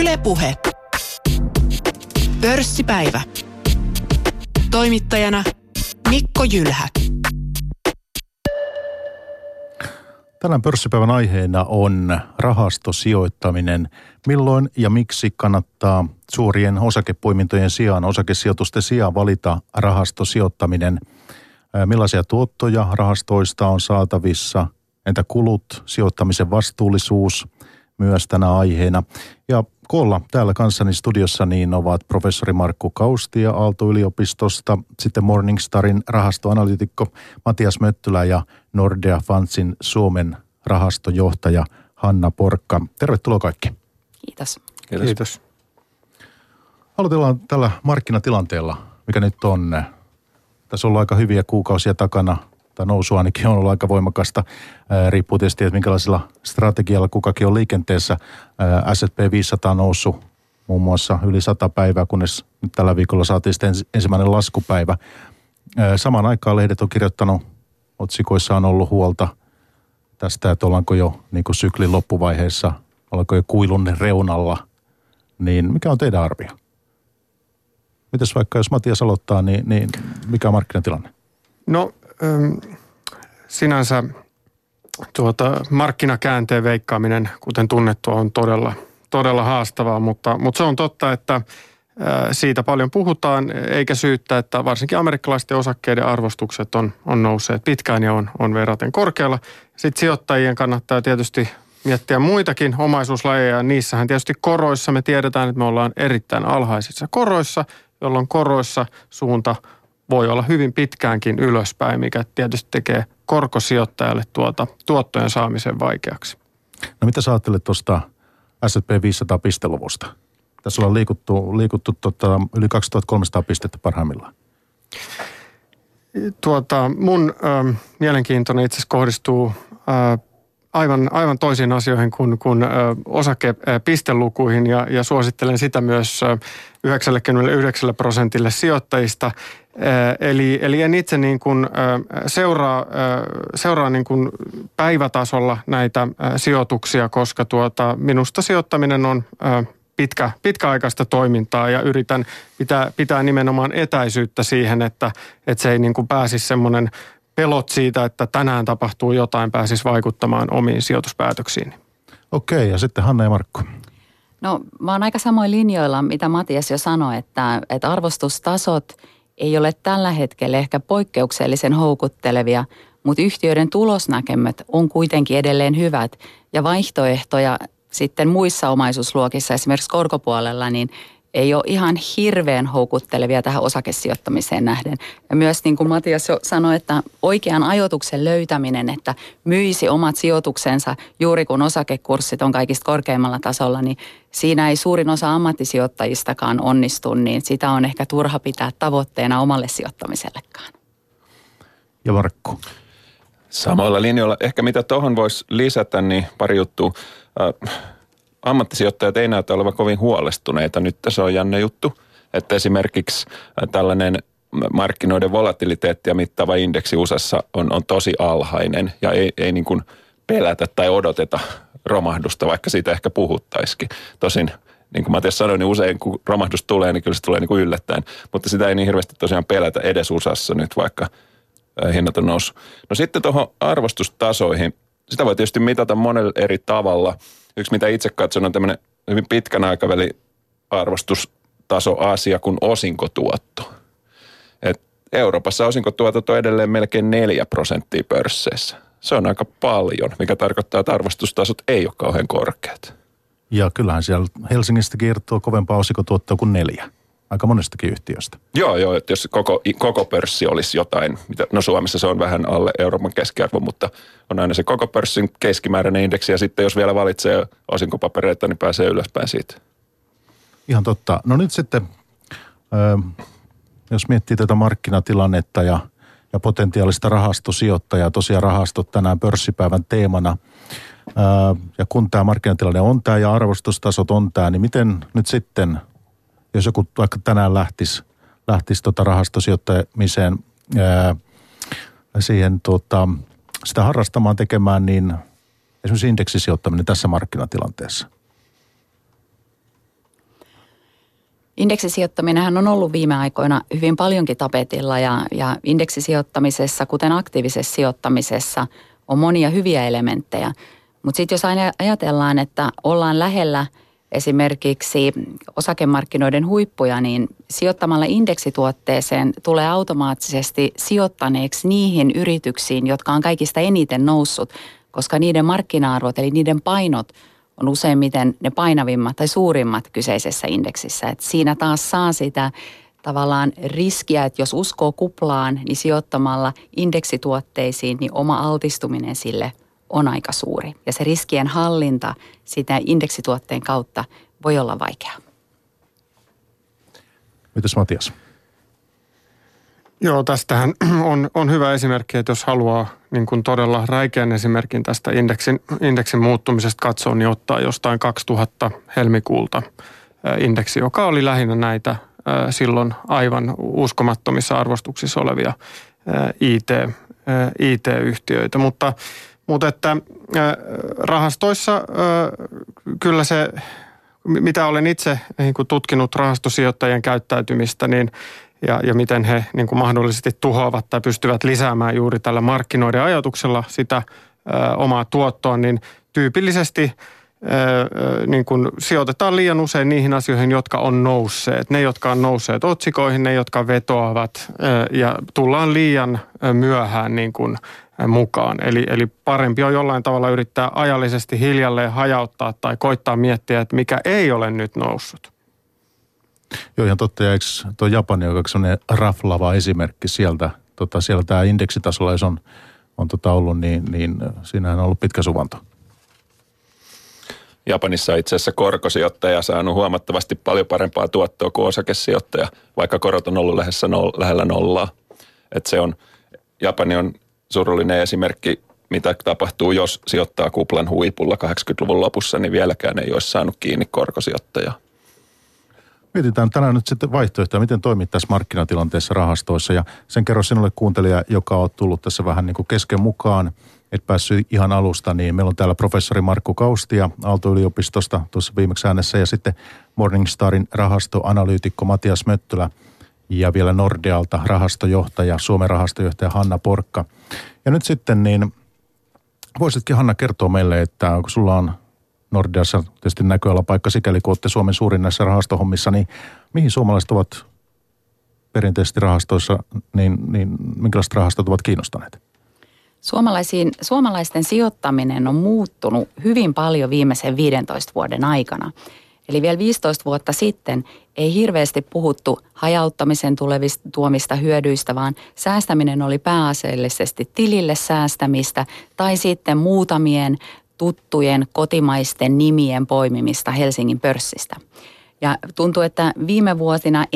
Ylepuhe. Pörssipäivä. Toimittajana Mikko Jylhä. Tänään pörssipäivän aiheena on rahastosijoittaminen. Milloin ja miksi kannattaa suurien osakepoimintojen sijaan, osakesijoitusten sijaan valita rahastosijoittaminen? Millaisia tuottoja rahastoista on saatavissa? Entä kulut, sijoittamisen vastuullisuus myös tänä aiheena? Ja koolla täällä kanssani studiossa niin ovat professori Markku Kaustia Aalto-yliopistosta, sitten Morningstarin rahastoanalyytikko Matias Möttylä ja Nordea Fundsin Suomen rahastojohtaja Hanna Porkka. Tervetuloa kaikki. Kiitos. Kiitos. Kiitos. Aloitellaan tällä markkinatilanteella, mikä nyt on. Tässä on aika hyviä kuukausia takana. Tämä nousu ainakin on ollut aika voimakasta. Riippuu tietysti, että minkälaisella strategialla kukakin on liikenteessä. S&P 500 on noussut muun muassa yli 100 päivää, kunnes nyt tällä viikolla saatiin sitten ensimmäinen laskupäivä. Samaan aikaan lehdet on kirjoittanut, otsikoissa on ollut huolta tästä, että ollaanko jo niin kuin syklin loppuvaiheessa, ollaanko jo kuilun reunalla. Niin mikä on teidän arvio? Mitäs vaikka jos Matias aloittaa, niin, niin mikä on markkinatilanne? No sinänsä tuota, markkinakäänteen veikkaaminen, kuten tunnettua, on todella, todella haastavaa, mutta, mutta se on totta, että siitä paljon puhutaan, eikä syyttä, että varsinkin amerikkalaisten osakkeiden arvostukset on, on nousseet pitkään ja on, on verraten korkealla. Sitten sijoittajien kannattaa tietysti miettiä muitakin omaisuuslajeja. Niissähän tietysti koroissa me tiedetään, että me ollaan erittäin alhaisissa koroissa, jolloin koroissa suunta – voi olla hyvin pitkäänkin ylöspäin, mikä tietysti tekee korkosijoittajalle tuota tuottojen saamisen vaikeaksi. No mitä sä ajattelet tuosta S&P 500 pisteluvusta? Tässä ollaan liikuttu, liikuttu tota, yli 2300 pistettä parhaimmillaan. Tuota, mun ö, mielenkiintoinen itse asiassa kohdistuu ö, aivan, aivan toisiin asioihin kuin, kuin osakepistelukuihin ja, ja suosittelen sitä myös 99 prosentille sijoittajista. Eli, eli en itse niin kuin seuraa, seuraa niin kuin päivätasolla näitä sijoituksia, koska tuota, minusta sijoittaminen on pitkä, pitkäaikaista toimintaa ja yritän pitää, pitää nimenomaan etäisyyttä siihen, että, että se ei niin kuin pääsisi semmoinen pelot siitä, että tänään tapahtuu jotain, pääsisi vaikuttamaan omiin sijoituspäätöksiin. Okei, ja sitten Hanna ja Markku. No mä oon aika samoin linjoilla, mitä Matias jo sanoi, että, että arvostustasot ei ole tällä hetkellä ehkä poikkeuksellisen houkuttelevia, mutta yhtiöiden tulosnäkemät on kuitenkin edelleen hyvät. Ja vaihtoehtoja sitten muissa omaisuusluokissa, esimerkiksi korkopuolella, niin ei ole ihan hirveän houkuttelevia tähän osakesijoittamiseen nähden. Ja myös niin kuin Matias jo sanoi, että oikean ajoituksen löytäminen, että myisi omat sijoituksensa juuri kun osakekurssit on kaikista korkeimmalla tasolla, niin siinä ei suurin osa ammattisijoittajistakaan onnistu, niin sitä on ehkä turha pitää tavoitteena omalle sijoittamisellekaan. Ja Markku? Samoilla linjoilla. Ehkä mitä tuohon voisi lisätä, niin pari juttua. Äh, ammattisijoittajat ei näytä olevan kovin huolestuneita. Nyt tässä on jännä juttu, että esimerkiksi äh, tällainen markkinoiden volatiliteettia mittava indeksi USAssa on, on tosi alhainen ja ei, ei niin kuin pelätä tai odoteta romahdusta, vaikka siitä ehkä puhuttaisikin. Tosin niin kuin Matias sanoi, niin usein kun romahdus tulee, niin kyllä se tulee niin kuin yllättäen. Mutta sitä ei niin hirveästi tosiaan pelätä edes USAssa nyt, vaikka äh, hinnat on noussut. No sitten tuohon arvostustasoihin. Sitä voi tietysti mitata monella eri tavalla – yksi mitä itse katson on tämmöinen hyvin pitkän aikavälin arvostustaso asia kuin osinkotuotto. Et Euroopassa osinkotuotot on edelleen melkein 4 prosenttia pörsseissä. Se on aika paljon, mikä tarkoittaa, että arvostustasot ei ole kauhean korkeat. Ja kyllähän siellä Helsingistä kiertoo kovempaa osinkotuottoa kuin neljä aika monestakin yhtiöstä. Joo, joo, että jos koko, koko pörssi olisi jotain, mitä, no Suomessa se on vähän alle Euroopan keskiarvo, mutta on aina se koko pörssin keskimääräinen indeksi ja sitten jos vielä valitsee osinkopapereita, niin pääsee ylöspäin siitä. Ihan totta. No nyt sitten, jos miettii tätä markkinatilannetta ja, ja potentiaalista rahastosijoittajaa, tosiaan rahastot tänään pörssipäivän teemana, ja kun tämä markkinatilanne on tämä ja arvostustasot on tämä, niin miten nyt sitten – jos joku vaikka tänään lähtisi, lähtisi tota rahastosijoittamiseen ää, siihen tota, sitä harrastamaan tekemään, niin esimerkiksi indeksisijoittaminen tässä markkinatilanteessa? Indeksisijoittaminen on ollut viime aikoina hyvin paljonkin tapetilla ja, ja indeksisijoittamisessa, kuten aktiivisessa sijoittamisessa, on monia hyviä elementtejä. Mutta sitten jos ajatellaan, että ollaan lähellä esimerkiksi osakemarkkinoiden huippuja, niin sijoittamalla indeksituotteeseen tulee automaattisesti sijoittaneeksi niihin yrityksiin, jotka on kaikista eniten noussut, koska niiden markkina-arvot eli niiden painot on useimmiten ne painavimmat tai suurimmat kyseisessä indeksissä. Et siinä taas saa sitä tavallaan riskiä, että jos uskoo kuplaan, niin sijoittamalla indeksituotteisiin, niin oma altistuminen sille on aika suuri. Ja se riskien hallinta sitä indeksituotteen kautta voi olla vaikeaa. Mitäs Matias? Joo, tästähän on, on hyvä esimerkki, että jos haluaa niin kuin todella räikeän esimerkin tästä indeksin, indeksin muuttumisesta katsoa, niin ottaa jostain 2000 helmikuulta indeksi, joka oli lähinnä näitä silloin aivan uskomattomissa arvostuksissa olevia IT, IT-yhtiöitä. Mutta, mutta että rahastoissa kyllä se, mitä olen itse niin kuin tutkinut rahastosijoittajien käyttäytymistä, niin ja, ja miten he niin kuin mahdollisesti tuhoavat tai pystyvät lisäämään juuri tällä markkinoiden ajatuksella sitä ö, omaa tuottoa, niin tyypillisesti niin kuin sijoitetaan liian usein niihin asioihin, jotka on nousseet. Ne, jotka on nousseet otsikoihin, ne, jotka vetoavat ja tullaan liian myöhään niin kuin mukaan. Eli, eli parempi on jollain tavalla yrittää ajallisesti hiljalleen hajauttaa tai koittaa miettiä, että mikä ei ole nyt noussut. Joo, ihan totta. Ja eikö tuo Japani, joka on sellainen raflava esimerkki sieltä, tota, siellä tämä indeksitasolla, jos on, on tota ollut, niin, niin siinähän on ollut pitkä suvanto. Japanissa itse asiassa korkosijoittaja saanut huomattavasti paljon parempaa tuottoa kuin osakesijoittaja, vaikka korot on ollut lähellä, noll, lähellä nollaa. Et se on, Japani on surullinen esimerkki, mitä tapahtuu, jos sijoittaa kuplan huipulla 80-luvun lopussa, niin vieläkään ei olisi saanut kiinni korkosijoittajaa. Mietitään tänään nyt sitten vaihtoehtoja, miten toimit tässä markkinatilanteessa rahastoissa. Ja sen kerro sinulle kuuntelija, joka on tullut tässä vähän niin kuin kesken mukaan, et päässyt ihan alusta, niin meillä on täällä professori Markku Kaustia Aalto-yliopistosta tuossa viimeksi äänessä ja sitten Morningstarin rahastoanalyytikko Matias Möttylä ja vielä Nordealta rahastojohtaja, Suomen rahastojohtaja Hanna Porkka. Ja nyt sitten niin voisitkin Hanna kertoa meille, että kun sulla on Nordeassa tietysti näköalapaikka sikäli, kun olette Suomen suurin näissä rahastohommissa, niin mihin suomalaiset ovat perinteisesti rahastoissa, niin, niin minkälaiset rahastot ovat kiinnostaneet? Suomalaisiin, suomalaisten sijoittaminen on muuttunut hyvin paljon viimeisen 15 vuoden aikana. Eli vielä 15 vuotta sitten ei hirveästi puhuttu hajauttamisen tulevista tuomista hyödyistä, vaan säästäminen oli pääasiallisesti tilille säästämistä tai sitten muutamien tuttujen kotimaisten nimien poimimista Helsingin pörssistä. Ja tuntuu, että viime vuosina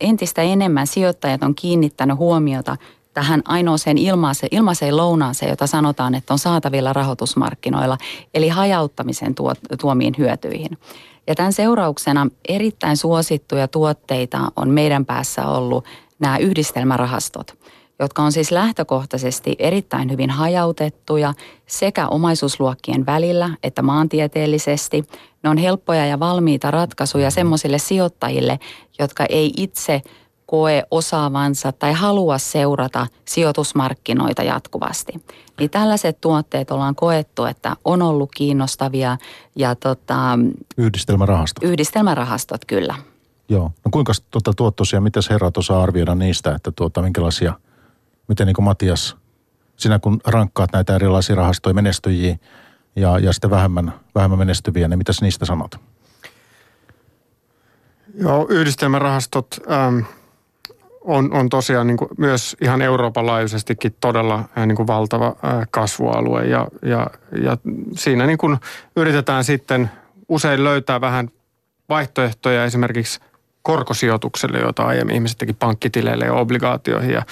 entistä enemmän sijoittajat on kiinnittänyt huomiota tähän ainoaseen ilmaiseen, ilmaiseen lounaaseen, jota sanotaan, että on saatavilla rahoitusmarkkinoilla, eli hajauttamisen tuo, tuomiin hyötyihin. Ja tämän seurauksena erittäin suosittuja tuotteita on meidän päässä ollut nämä yhdistelmärahastot – jotka on siis lähtökohtaisesti erittäin hyvin hajautettuja sekä omaisuusluokkien välillä että maantieteellisesti. Ne on helppoja ja valmiita ratkaisuja semmoisille sijoittajille, jotka ei itse koe osaavansa tai halua seurata sijoitusmarkkinoita jatkuvasti. Niin tällaiset tuotteet ollaan koettu, että on ollut kiinnostavia ja tota, Yhdistelmärahastot. Yhdistelmärahastot, kyllä. Joo. No kuinka tuota, tuottoisia, mitä herrat osaa arvioida niistä, että tuota, minkälaisia – miten niin kuin Matias, sinä kun rankkaat näitä erilaisia rahastoja menestyjiä ja, ja sitten vähemmän, vähemmän menestyviä, niin mitäs niistä sanot? Joo, yhdistelmärahastot ähm, on, on tosiaan niin kuin myös ihan Euroopan laajuisestikin todella äh, niin kuin valtava äh, kasvualue. Ja, ja, ja siinä niin kuin yritetään sitten usein löytää vähän vaihtoehtoja esimerkiksi korkosijoitukselle, joita aiemmin ihmiset teki pankkitileille ja obligaatioihin. Ja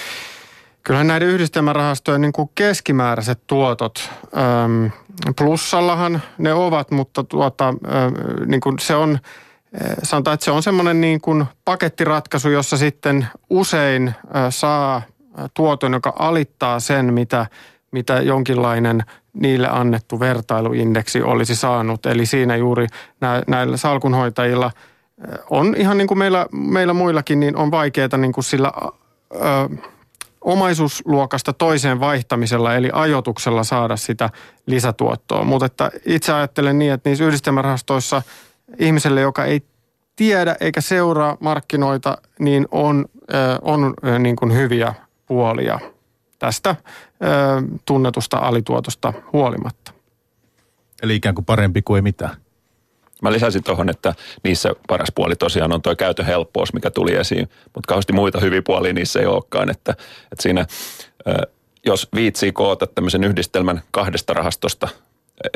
Kyllähän näiden yhdistelmärahastojen niin kuin keskimääräiset tuotot, äm, plussallahan ne ovat, mutta tuota, niin kuin se on, sanotaan, että se on semmoinen niin kuin pakettiratkaisu, jossa sitten usein saa tuoton, joka alittaa sen, mitä, mitä jonkinlainen niille annettu vertailuindeksi olisi saanut. Eli siinä juuri näillä salkunhoitajilla on ihan niin kuin meillä, meillä muillakin, niin on vaikeaa niin kuin sillä ö, omaisuusluokasta toiseen vaihtamisella eli ajotuksella saada sitä lisätuottoa. Mutta itse ajattelen niin, että niissä yhdistelmärahastoissa ihmiselle, joka ei tiedä eikä seuraa markkinoita, niin on, on niin kuin hyviä puolia tästä tunnetusta alituotosta huolimatta. Eli ikään kuin parempi kuin ei mitään. Mä lisäsin tuohon, että niissä paras puoli tosiaan on tuo käytön helppous, mikä tuli esiin, mutta kauheasti muita hyviä puolia niissä ei olekaan. Että, että siinä, jos viitsii koota tämmöisen yhdistelmän kahdesta rahastosta,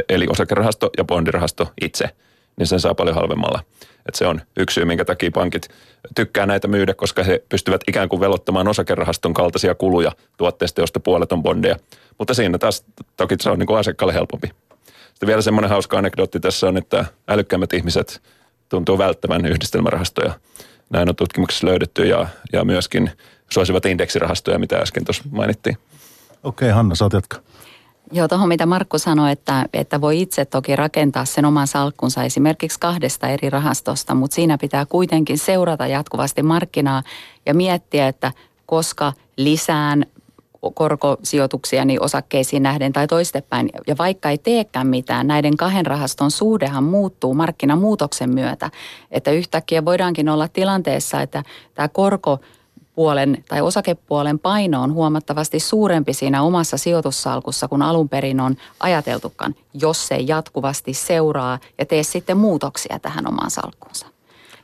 eli osakerahasto ja bondirahasto itse, niin sen saa paljon halvemmalla. Että se on yksi syy, minkä takia pankit tykkää näitä myydä, koska he pystyvät ikään kuin velottamaan osakerahaston kaltaisia kuluja tuotteista, josta puolet on bondeja. Mutta siinä taas toki se on niin kuin asiakkaalle helpompi. Sitten vielä semmoinen hauska anekdootti tässä on, että älykkäämmät ihmiset tuntuu välttävän yhdistelmärahastoja. Näin on tutkimuksessa löydetty ja, ja myöskin suosivat indeksirahastoja, mitä äsken tuossa mainittiin. Okei, okay, Hanna, saat jatkaa. Joo, tuohon mitä Markku sanoi, että, että voi itse toki rakentaa sen oman salkkunsa esimerkiksi kahdesta eri rahastosta, mutta siinä pitää kuitenkin seurata jatkuvasti markkinaa ja miettiä, että koska lisään korkosijoituksiani osakkeisiin nähden tai toistepäin. Ja vaikka ei teekään mitään, näiden kahden rahaston suhdehan muuttuu markkinamuutoksen myötä. Että yhtäkkiä voidaankin olla tilanteessa, että tämä korko puolen tai osakepuolen paino on huomattavasti suurempi siinä omassa sijoitussalkussa kuin alun perin on ajateltukaan, jos se jatkuvasti seuraa ja tee sitten muutoksia tähän omaan salkkuunsa.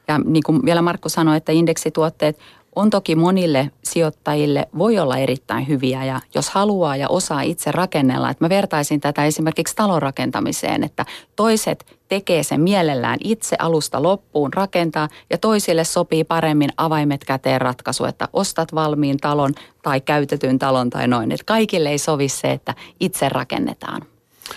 Ja niin kuin vielä Markku sanoi, että indeksituotteet on toki monille sijoittajille voi olla erittäin hyviä ja jos haluaa ja osaa itse rakennella, että mä vertaisin tätä esimerkiksi talon rakentamiseen, että toiset tekee sen mielellään itse alusta loppuun rakentaa ja toisille sopii paremmin avaimet käteen ratkaisu, että ostat valmiin talon tai käytetyn talon tai noin. Että kaikille ei sovi se, että itse rakennetaan.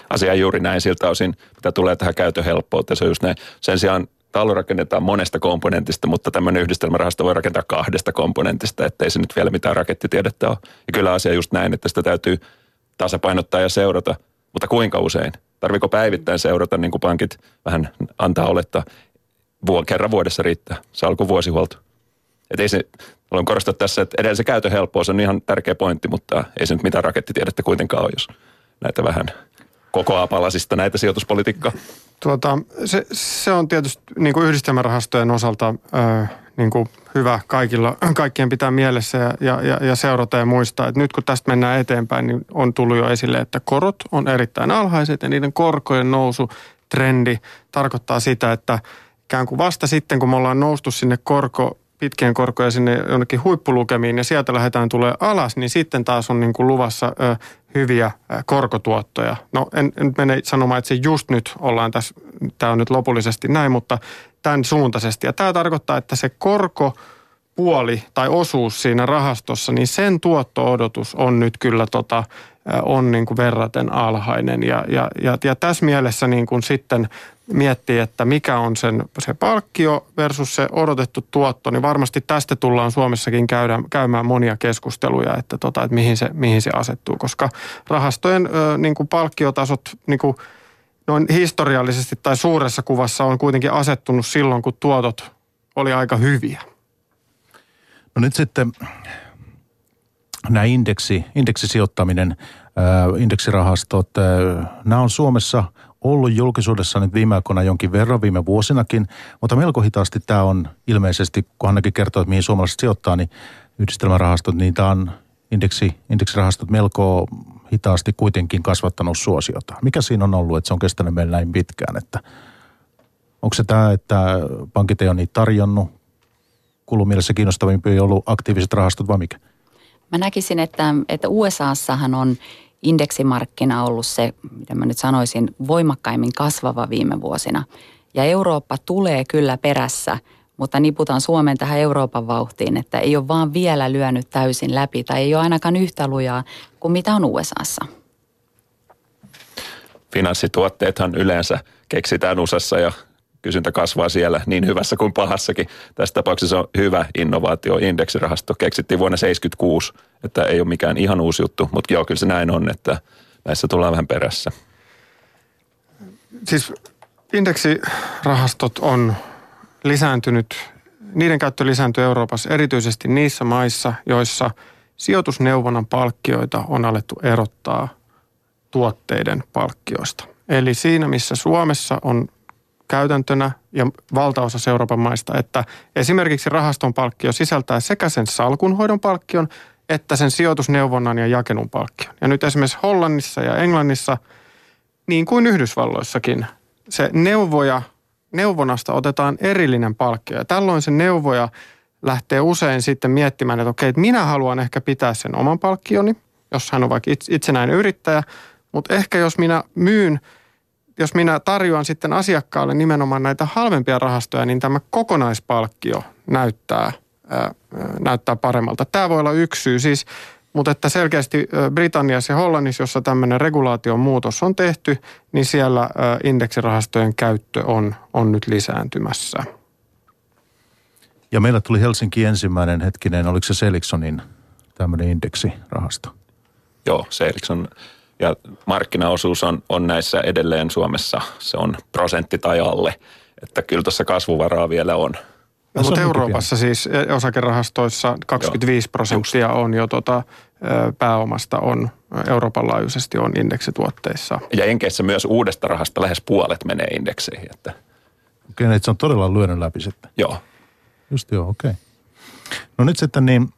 Asia juuri näin siltä osin, mitä tulee tähän käytön helppouteen. Se on just näin. Sen sijaan talo rakennetaan monesta komponentista, mutta tämmöinen yhdistelmärahasto voi rakentaa kahdesta komponentista, ettei se nyt vielä mitään rakettitiedettä ole. Ja kyllä asia just näin, että sitä täytyy tasapainottaa ja seurata, mutta kuinka usein? Tarviko päivittäin seurata, niin kuin pankit vähän antaa olettaa, kerran vuodessa riittää, salku vuosihuolto. Että ei se, haluan korostaa tässä, että edelleen se käytön helppous on ihan tärkeä pointti, mutta ei se nyt mitään rakettitiedettä kuitenkaan ole, jos näitä vähän kokoaa palasista näitä sijoituspolitiikkaa. Tuota, se, se on tietysti niin kuin yhdistelmärahastojen osalta ö, niin kuin hyvä kaikilla, kaikkien pitää mielessä ja, ja, ja, ja seurata ja muistaa, että nyt kun tästä mennään eteenpäin, niin on tullut jo esille, että korot on erittäin alhaiset ja niiden korkojen nousu trendi tarkoittaa sitä, että ikään kuin vasta sitten, kun me ollaan noustu sinne korko, pitkien korkoja sinne jonnekin huippulukemiin ja sieltä lähdetään tulee alas, niin sitten taas on niin kuin luvassa ö, hyviä korkotuottoja. No en, en mene sanomaan, että se just nyt ollaan tässä, tämä on nyt lopullisesti näin, mutta tämän suuntaisesti. Ja tämä tarkoittaa, että se korko puoli tai osuus siinä rahastossa, niin sen tuotto-odotus on nyt kyllä tota, on niin kuin verraten alhainen. Ja, ja, ja, ja tässä mielessä niin kuin sitten miettii, että mikä on sen, se palkkio versus se odotettu tuotto, niin varmasti tästä tullaan Suomessakin käydä, käymään monia keskusteluja, että, tota, että mihin, se, mihin se asettuu, koska rahastojen ö, niin kuin palkkiotasot niin kuin noin historiallisesti tai suuressa kuvassa on kuitenkin asettunut silloin, kun tuotot oli aika hyviä. No nyt sitten nämä indeksi, indeksisijoittaminen, indeksirahastot, nämä on Suomessa ollut julkisuudessa nyt viime aikoina jonkin verran, viime vuosinakin, mutta melko hitaasti tämä on ilmeisesti, kun ainakin kertoo, että mihin suomalaiset sijoittaa, niin yhdistelmärahastot, niin tämä on indeksi, indeksirahastot melko hitaasti kuitenkin kasvattanut suosiota. Mikä siinä on ollut, että se on kestänyt meillä näin pitkään, että onko se tämä, että pankit ei ole niitä tarjonnut, kulumielessä kiinnostavimpi ei ollut aktiiviset rahastot vai mikä? Mä näkisin, että, että USAssahan on indeksimarkkina ollut se, mitä mä nyt sanoisin, voimakkaimmin kasvava viime vuosina. Ja Eurooppa tulee kyllä perässä, mutta niputaan Suomen tähän Euroopan vauhtiin, että ei ole vaan vielä lyönyt täysin läpi tai ei ole ainakaan yhtä lujaa kuin mitä on USAssa. Finanssituotteethan yleensä keksitään USAssa ja kysyntä kasvaa siellä niin hyvässä kuin pahassakin. Tässä tapauksessa on hyvä innovaatio. Indeksirahasto keksittiin vuonna 1976, että ei ole mikään ihan uusi juttu, mutta joo, kyllä se näin on, että näissä tullaan vähän perässä. Siis indeksirahastot on lisääntynyt, niiden käyttö lisääntyy Euroopassa erityisesti niissä maissa, joissa sijoitusneuvonnan palkkioita on alettu erottaa tuotteiden palkkioista. Eli siinä, missä Suomessa on käytäntönä ja valtaosa Euroopan maista, että esimerkiksi rahaston palkkio sisältää sekä sen salkunhoidon palkkion että sen sijoitusneuvonnan ja jakelun palkkion. Ja nyt esimerkiksi Hollannissa ja Englannissa, niin kuin Yhdysvalloissakin, se neuvoja, neuvonnasta otetaan erillinen palkkio. Ja tällöin se neuvoja lähtee usein sitten miettimään, että okei, että minä haluan ehkä pitää sen oman palkkioni, jos hän on vaikka itsenäinen yrittäjä, mutta ehkä jos minä myyn – jos minä tarjoan sitten asiakkaalle nimenomaan näitä halvempia rahastoja, niin tämä kokonaispalkkio näyttää, ää, näyttää paremmalta. Tämä voi olla yksi syy siis, mutta että selkeästi Britanniassa ja Hollannissa, jossa tämmöinen regulaation muutos on tehty, niin siellä indeksirahastojen käyttö on, on nyt lisääntymässä. Ja meillä tuli Helsinki ensimmäinen hetkinen, oliko se Seliksonin tämmöinen indeksirahasto? Joo, Selikson ja markkinaosuus on, on näissä edelleen Suomessa, se on prosentti tai alle. Että kyllä tuossa kasvuvaraa vielä on. No, mutta Euroopassa pieni. siis e, osakerahastoissa 25 Joo, prosenttia just. on jo tota, pääomasta on Euroopan laajuisesti on indeksituotteissa. Ja Enkeissä myös uudesta rahasta lähes puolet menee indekseihin. Että. Okei, okay, se on todella lyönyt läpi sitten. Joo. Just joo, okei. Okay. No nyt sitten niin,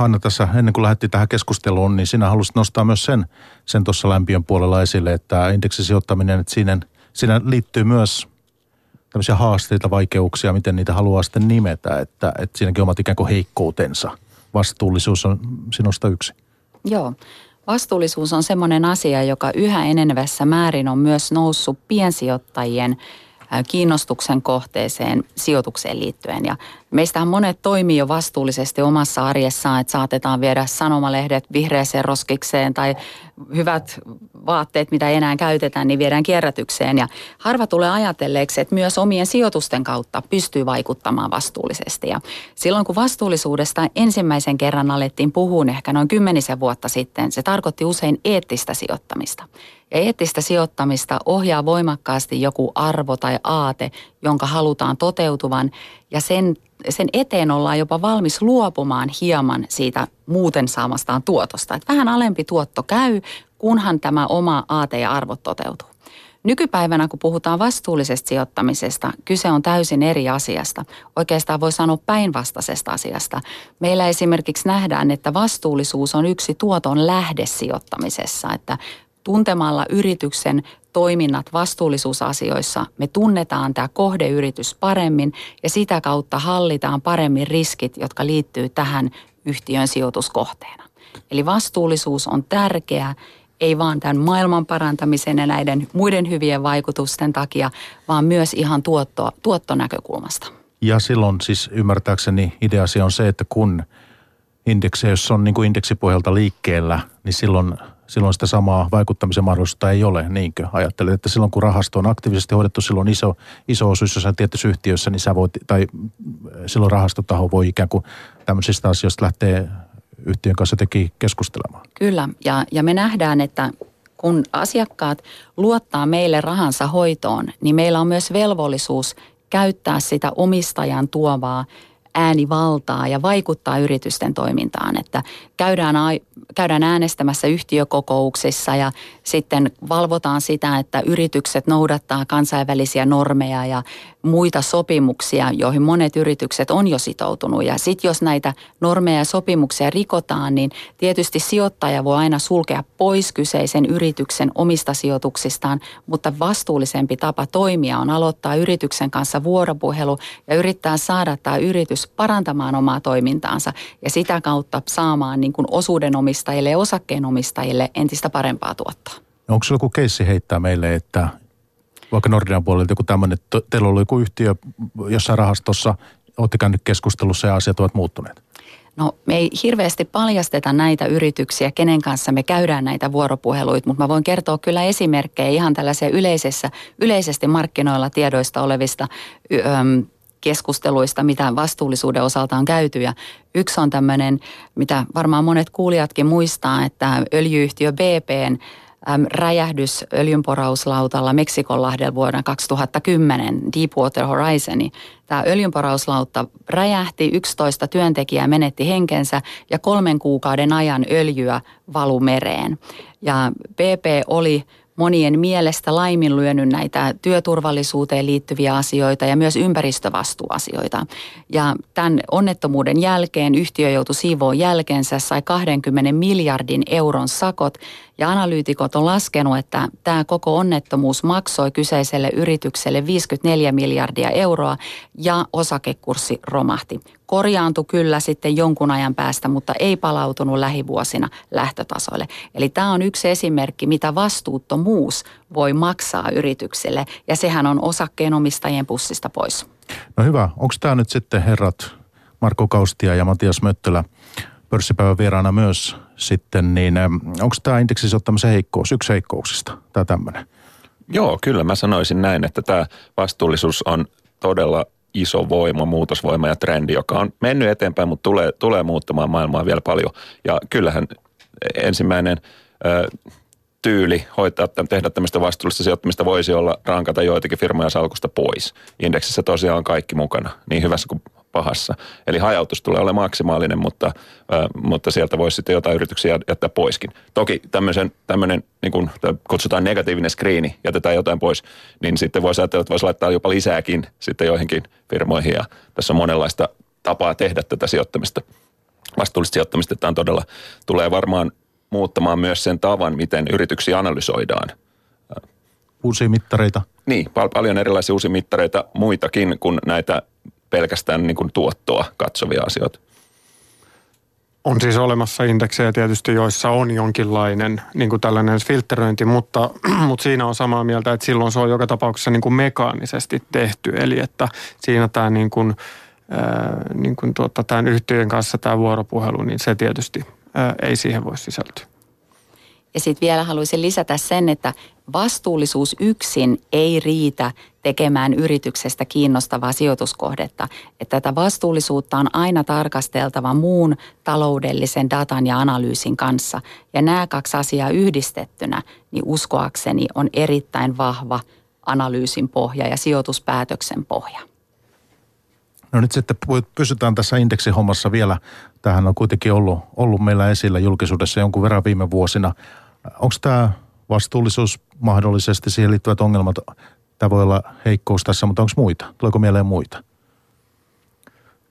Hanna tässä ennen kuin lähdettiin tähän keskusteluun, niin sinä halusit nostaa myös sen, sen tuossa lämpiön puolella esille, että indeksisijoittaminen, että siinä, siinä liittyy myös tämmöisiä haasteita, vaikeuksia, miten niitä haluaa sitten nimetä, että, että siinäkin omat ikään kuin heikkoutensa. Vastuullisuus on sinusta yksi. Joo. Vastuullisuus on semmoinen asia, joka yhä enenevässä määrin on myös noussut piensijoittajien kiinnostuksen kohteeseen sijoitukseen liittyen. Ja meistähän monet toimii jo vastuullisesti omassa arjessaan, että saatetaan viedä sanomalehdet vihreäseen roskikseen tai hyvät vaatteet, mitä ei enää käytetään, niin viedään kierrätykseen. Ja harva tulee ajatelleeksi, että myös omien sijoitusten kautta pystyy vaikuttamaan vastuullisesti. Ja silloin kun vastuullisuudesta ensimmäisen kerran alettiin puhua ehkä noin kymmenisen vuotta sitten, se tarkoitti usein eettistä sijoittamista. Ja eettistä sijoittamista ohjaa voimakkaasti joku arvo tai aate, jonka halutaan toteutuvan. Ja sen, sen eteen ollaan jopa valmis luopumaan hieman siitä muuten saamastaan tuotosta. Että vähän alempi tuotto käy, kunhan tämä oma aate ja arvot toteutuu. Nykypäivänä, kun puhutaan vastuullisesta sijoittamisesta, kyse on täysin eri asiasta. Oikeastaan voi sanoa päinvastaisesta asiasta. Meillä esimerkiksi nähdään, että vastuullisuus on yksi tuoton lähde sijoittamisessa, että tuntemalla yrityksen toiminnat vastuullisuusasioissa me tunnetaan tämä kohdeyritys paremmin ja sitä kautta hallitaan paremmin riskit, jotka liittyy tähän yhtiön sijoituskohteena. Eli vastuullisuus on tärkeä ei vaan tämän maailman parantamisen ja näiden muiden hyvien vaikutusten takia, vaan myös ihan tuotto, tuottonäkökulmasta. Ja silloin siis ymmärtääkseni ideasi on se, että kun indeksi, jos on niin kuin indeksipohjalta liikkeellä, niin silloin, silloin sitä samaa vaikuttamisen mahdollisuutta ei ole, niinkö? Ajattelen, että silloin kun rahasto on aktiivisesti hoidettu, silloin iso, iso osuus jossain tietyssä yhtiössä, niin sä voit, tai silloin rahastotaho voi ikään kuin tämmöisistä asioista lähteä yhtiön kanssa teki keskustelemaan. Kyllä, ja, ja me nähdään, että kun asiakkaat luottaa meille rahansa hoitoon, niin meillä on myös velvollisuus käyttää sitä omistajan tuovaa äänivaltaa ja vaikuttaa yritysten toimintaan, että käydään, käydään äänestämässä yhtiökokouksissa ja sitten valvotaan sitä, että yritykset noudattaa kansainvälisiä normeja ja muita sopimuksia, joihin monet yritykset on jo sitoutunut. Ja sitten jos näitä normeja ja sopimuksia rikotaan, niin tietysti sijoittaja voi aina sulkea pois kyseisen yrityksen omista sijoituksistaan, mutta vastuullisempi tapa toimia on aloittaa yrityksen kanssa vuoropuhelu ja yrittää saada tämä yritys parantamaan omaa toimintaansa ja sitä kautta saamaan niin kuin osuudenomistajille ja osakkeenomistajille entistä parempaa tuottoa. Onko se joku keissi heittää meille, että vaikka Nordean puolelta joku tämmöinen, että teillä on joku yhtiö jossain rahastossa, olette käynyt keskustelussa ja asiat ovat muuttuneet? No me ei hirveästi paljasteta näitä yrityksiä, kenen kanssa me käydään näitä vuoropuheluita, mutta mä voin kertoa kyllä esimerkkejä ihan tällaisia yleisessä, yleisesti markkinoilla tiedoista olevista öm, keskusteluista, mitä vastuullisuuden osalta on käyty. Ja yksi on tämmöinen, mitä varmaan monet kuulijatkin muistaa, että öljyyhtiö BPn räjähdys öljynporauslautalla Meksikonlahdella vuonna 2010, Deepwater Horizon, tämä öljynporauslautta räjähti, 11 työntekijää menetti henkensä ja kolmen kuukauden ajan öljyä valumereen. Ja BP oli monien mielestä laiminlyönyt näitä työturvallisuuteen liittyviä asioita ja myös ympäristövastuuasioita. Ja tämän onnettomuuden jälkeen yhtiö joutui siivoon jälkensä, sai 20 miljardin euron sakot ja analyytikot on laskenut, että tämä koko onnettomuus maksoi kyseiselle yritykselle 54 miljardia euroa ja osakekurssi romahti. Korjaantui kyllä sitten jonkun ajan päästä, mutta ei palautunut lähivuosina lähtötasoille. Eli tämä on yksi esimerkki, mitä vastuuttomuus voi maksaa yritykselle ja sehän on osakkeenomistajien pussista pois. No hyvä. Onko tämä nyt sitten herrat Marko Kaustia ja Matias Möttölä pörssipäivän vieraana myös sitten, niin onko tämä indeksisottamisen heikkous, yksi heikkouksista, tämä tämmöinen? Joo, kyllä mä sanoisin näin, että tämä vastuullisuus on todella iso voima, muutosvoima ja trendi, joka on mennyt eteenpäin, mutta tulee, tulee muuttamaan maailmaa vielä paljon. Ja kyllähän ensimmäinen ö, tyyli hoitaa, tehdä tämmöistä vastuullista sijoittamista voisi olla rankata joitakin firmoja salkusta pois. Indeksissä tosiaan on kaikki mukana, niin hyvässä kuin pahassa. Eli hajautus tulee olemaan maksimaalinen, mutta, äh, mutta sieltä voisi sitten jotain yrityksiä jättää poiskin. Toki tämmöisen, tämmöinen, niin kuin kutsutaan negatiivinen screeni, jätetään jotain pois, niin sitten voisi ajatella, että voisi laittaa jopa lisääkin sitten joihinkin firmoihin. Ja tässä on monenlaista tapaa tehdä tätä sijoittamista. Vastuullista sijoittamista tämä todella tulee varmaan muuttamaan myös sen tavan, miten yrityksiä analysoidaan. Uusia mittareita. Niin, pal- paljon erilaisia uusia mittareita, muitakin kuin näitä pelkästään niin kuin tuottoa katsovia asioita. On siis olemassa indeksejä tietysti, joissa on jonkinlainen niin kuin tällainen filtteröinti, mutta, mutta siinä on samaa mieltä, että silloin se on joka tapauksessa niin kuin mekaanisesti tehty. Eli että siinä tämä niin kuin, ää, niin kuin tuota, tämän yhtiön kanssa tämä vuoropuhelu, niin se tietysti ää, ei siihen voi sisältyä. Ja sitten vielä haluaisin lisätä sen, että vastuullisuus yksin ei riitä tekemään yrityksestä kiinnostavaa sijoituskohdetta. Että tätä vastuullisuutta on aina tarkasteltava muun taloudellisen datan ja analyysin kanssa. Ja nämä kaksi asiaa yhdistettynä, niin uskoakseni on erittäin vahva analyysin pohja ja sijoituspäätöksen pohja. No nyt sitten pysytään tässä indeksihommassa vielä. Tähän on kuitenkin ollut, ollut meillä esillä julkisuudessa jonkun verran viime vuosina. Onko tämä vastuullisuus mahdollisesti siihen liittyvät ongelmat? Tämä voi olla heikkous tässä, mutta onko muita? Tuleeko mieleen muita?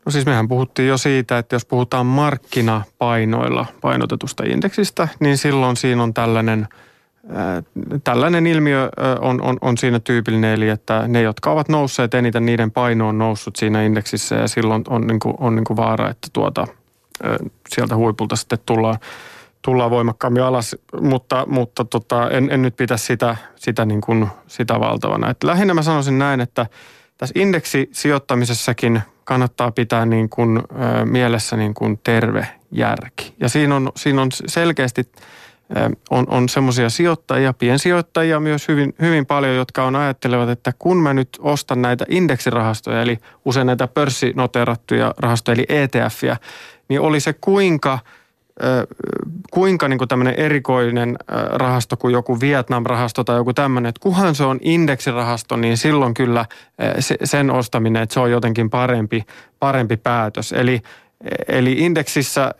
No siis mehän puhuttiin jo siitä, että jos puhutaan markkinapainoilla painotetusta indeksistä, niin silloin siinä on tällainen, tällainen ilmiö on, on, on siinä tyypillinen, eli että ne, jotka ovat nousseet eniten, niiden paino on noussut siinä indeksissä ja silloin on, niin kuin, on niin kuin vaara, että tuota, sieltä huipulta sitten tullaan tullaan voimakkaammin alas, mutta, mutta tota, en, en nyt pitä sitä, sitä, niin kuin, sitä valtavana. Et lähinnä mä sanoisin näin, että tässä indeksisijoittamisessakin kannattaa pitää niin kuin, ö, mielessä niin kuin terve järki. Ja siinä on, siinä on selkeästi ö, on, on semmoisia sijoittajia, piensijoittajia myös hyvin, hyvin paljon, jotka on ajattelevat, että kun mä nyt ostan näitä indeksirahastoja, eli usein näitä pörssinoteerattuja rahastoja, eli ETFiä, niin oli se kuinka – kuinka niin kuin tämmöinen erikoinen rahasto kuin joku Vietnam-rahasto tai joku tämmöinen, että kuhan se on indeksirahasto, niin silloin kyllä sen ostaminen, että se on jotenkin parempi, parempi päätös. Eli Eli indeksissä,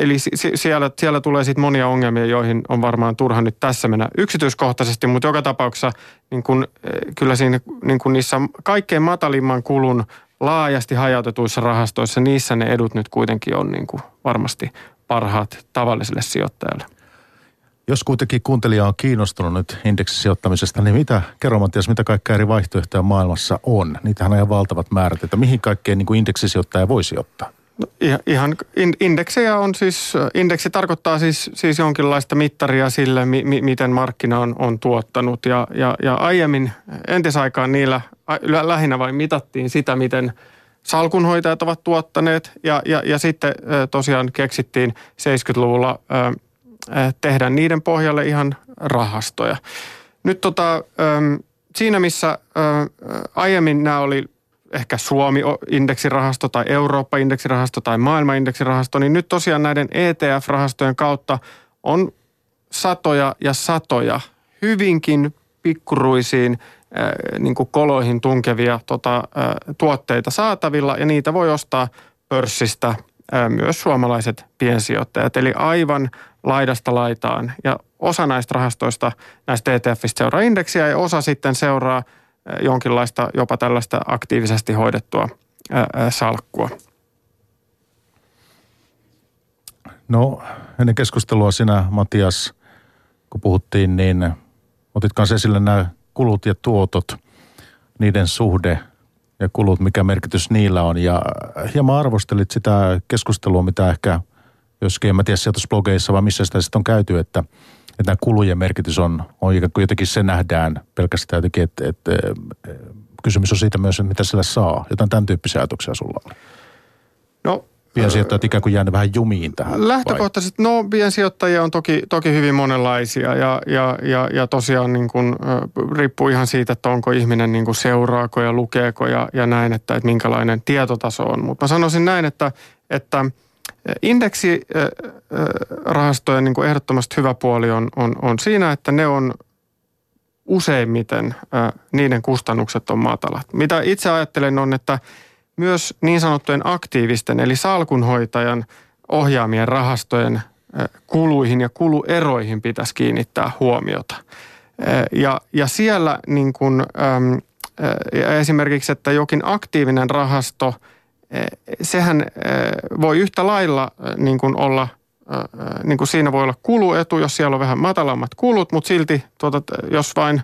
eli siellä, siellä tulee sitten monia ongelmia, joihin on varmaan turha nyt tässä mennä yksityiskohtaisesti, mutta joka tapauksessa niin kun, kyllä siinä niin kun niissä kaikkein matalimman kulun laajasti hajautetuissa rahastoissa, niissä ne edut nyt kuitenkin on niin kuin varmasti parhaat tavalliselle sijoittajalle. Jos kuitenkin kuuntelija on kiinnostunut nyt indeksisijoittamisesta, niin mitä, kerro Mattias, mitä kaikkea eri vaihtoehtoja maailmassa on? Niitähän on ihan valtavat määrät, että mihin kaikkeen niin kuin indeksisijoittaja voisi ottaa? No, ihan indeksejä on siis, indeksi tarkoittaa siis, siis jonkinlaista mittaria sille, mi, mi, miten markkina on, on tuottanut. Ja, ja, ja aiemmin entisaikaan niillä lähinnä vain mitattiin sitä, miten – salkunhoitajat ovat tuottaneet ja, ja, ja sitten tosiaan keksittiin 70-luvulla tehdä niiden pohjalle ihan rahastoja. Nyt tota, siinä missä aiemmin nämä oli ehkä Suomi-indeksirahasto tai Eurooppa-indeksirahasto tai maailma-indeksirahasto, niin nyt tosiaan näiden ETF-rahastojen kautta on satoja ja satoja hyvinkin pikkuruisiin niin kuin koloihin tunkevia tota, tuotteita saatavilla ja niitä voi ostaa pörssistä myös suomalaiset piensijoittajat. Eli aivan laidasta laitaan ja osa näistä rahastoista, näistä ETFistä seuraa indeksiä ja osa sitten seuraa jonkinlaista jopa tällaista aktiivisesti hoidettua salkkua. No ennen keskustelua sinä Matias, kun puhuttiin, niin otit kanssa esille nämä kulut ja tuotot, niiden suhde ja kulut, mikä merkitys niillä on. Ja hieman arvostelit sitä keskustelua, mitä ehkä joskin, en mä tiedä sijoitusblogeissa vai missä sitä sitten on käyty, että, että kulujen merkitys on, on jotenkin se nähdään pelkästään jotenkin, että, että, että kysymys on siitä myös, että mitä sillä saa. Jotain tämän tyyppisiä ajatuksia sulla on. No piensijoittajat ikään kuin jäänyt vähän jumiin tähän? Lähtökohtaisesti, vai? no piensijoittajia on toki, toki hyvin monenlaisia ja, ja, ja, ja tosiaan niin kuin, riippuu ihan siitä, että onko ihminen niin kuin seuraako ja lukeeko ja, ja näin, että, että minkälainen tietotaso on. Mutta mä sanoisin näin, että, että indeksirahastojen niin kuin ehdottomasti hyvä puoli on, on, on siinä, että ne on useimmiten, niiden kustannukset on matalat. Mitä itse ajattelen on, että – myös niin sanottujen aktiivisten eli salkunhoitajan ohjaamien rahastojen kuluihin ja kulueroihin pitäisi kiinnittää huomiota. Ja, ja siellä niin kuin, esimerkiksi, että jokin aktiivinen rahasto, sehän voi yhtä lailla niin kuin olla niin kuin siinä voi olla kuluetu, jos siellä on vähän matalammat kulut, mutta silti tuota, jos vain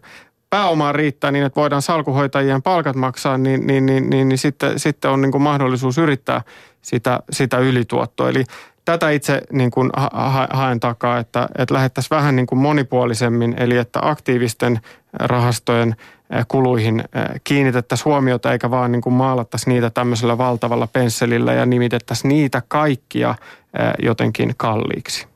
pääomaa riittää niin, että voidaan salkuhoitajien palkat maksaa, niin, niin, niin, niin, niin sitten, sitten on niin kuin mahdollisuus yrittää sitä, sitä ylituottoa. Eli tätä itse niin kuin ha- haen takaa, että, että lähettäisiin vähän niin kuin monipuolisemmin, eli että aktiivisten rahastojen eh, kuluihin eh, kiinnitettäisiin huomiota, eikä vaan niin kuin maalattaisi niitä tämmöisellä valtavalla pensselillä ja nimitettäisiin niitä kaikkia eh, jotenkin kalliiksi.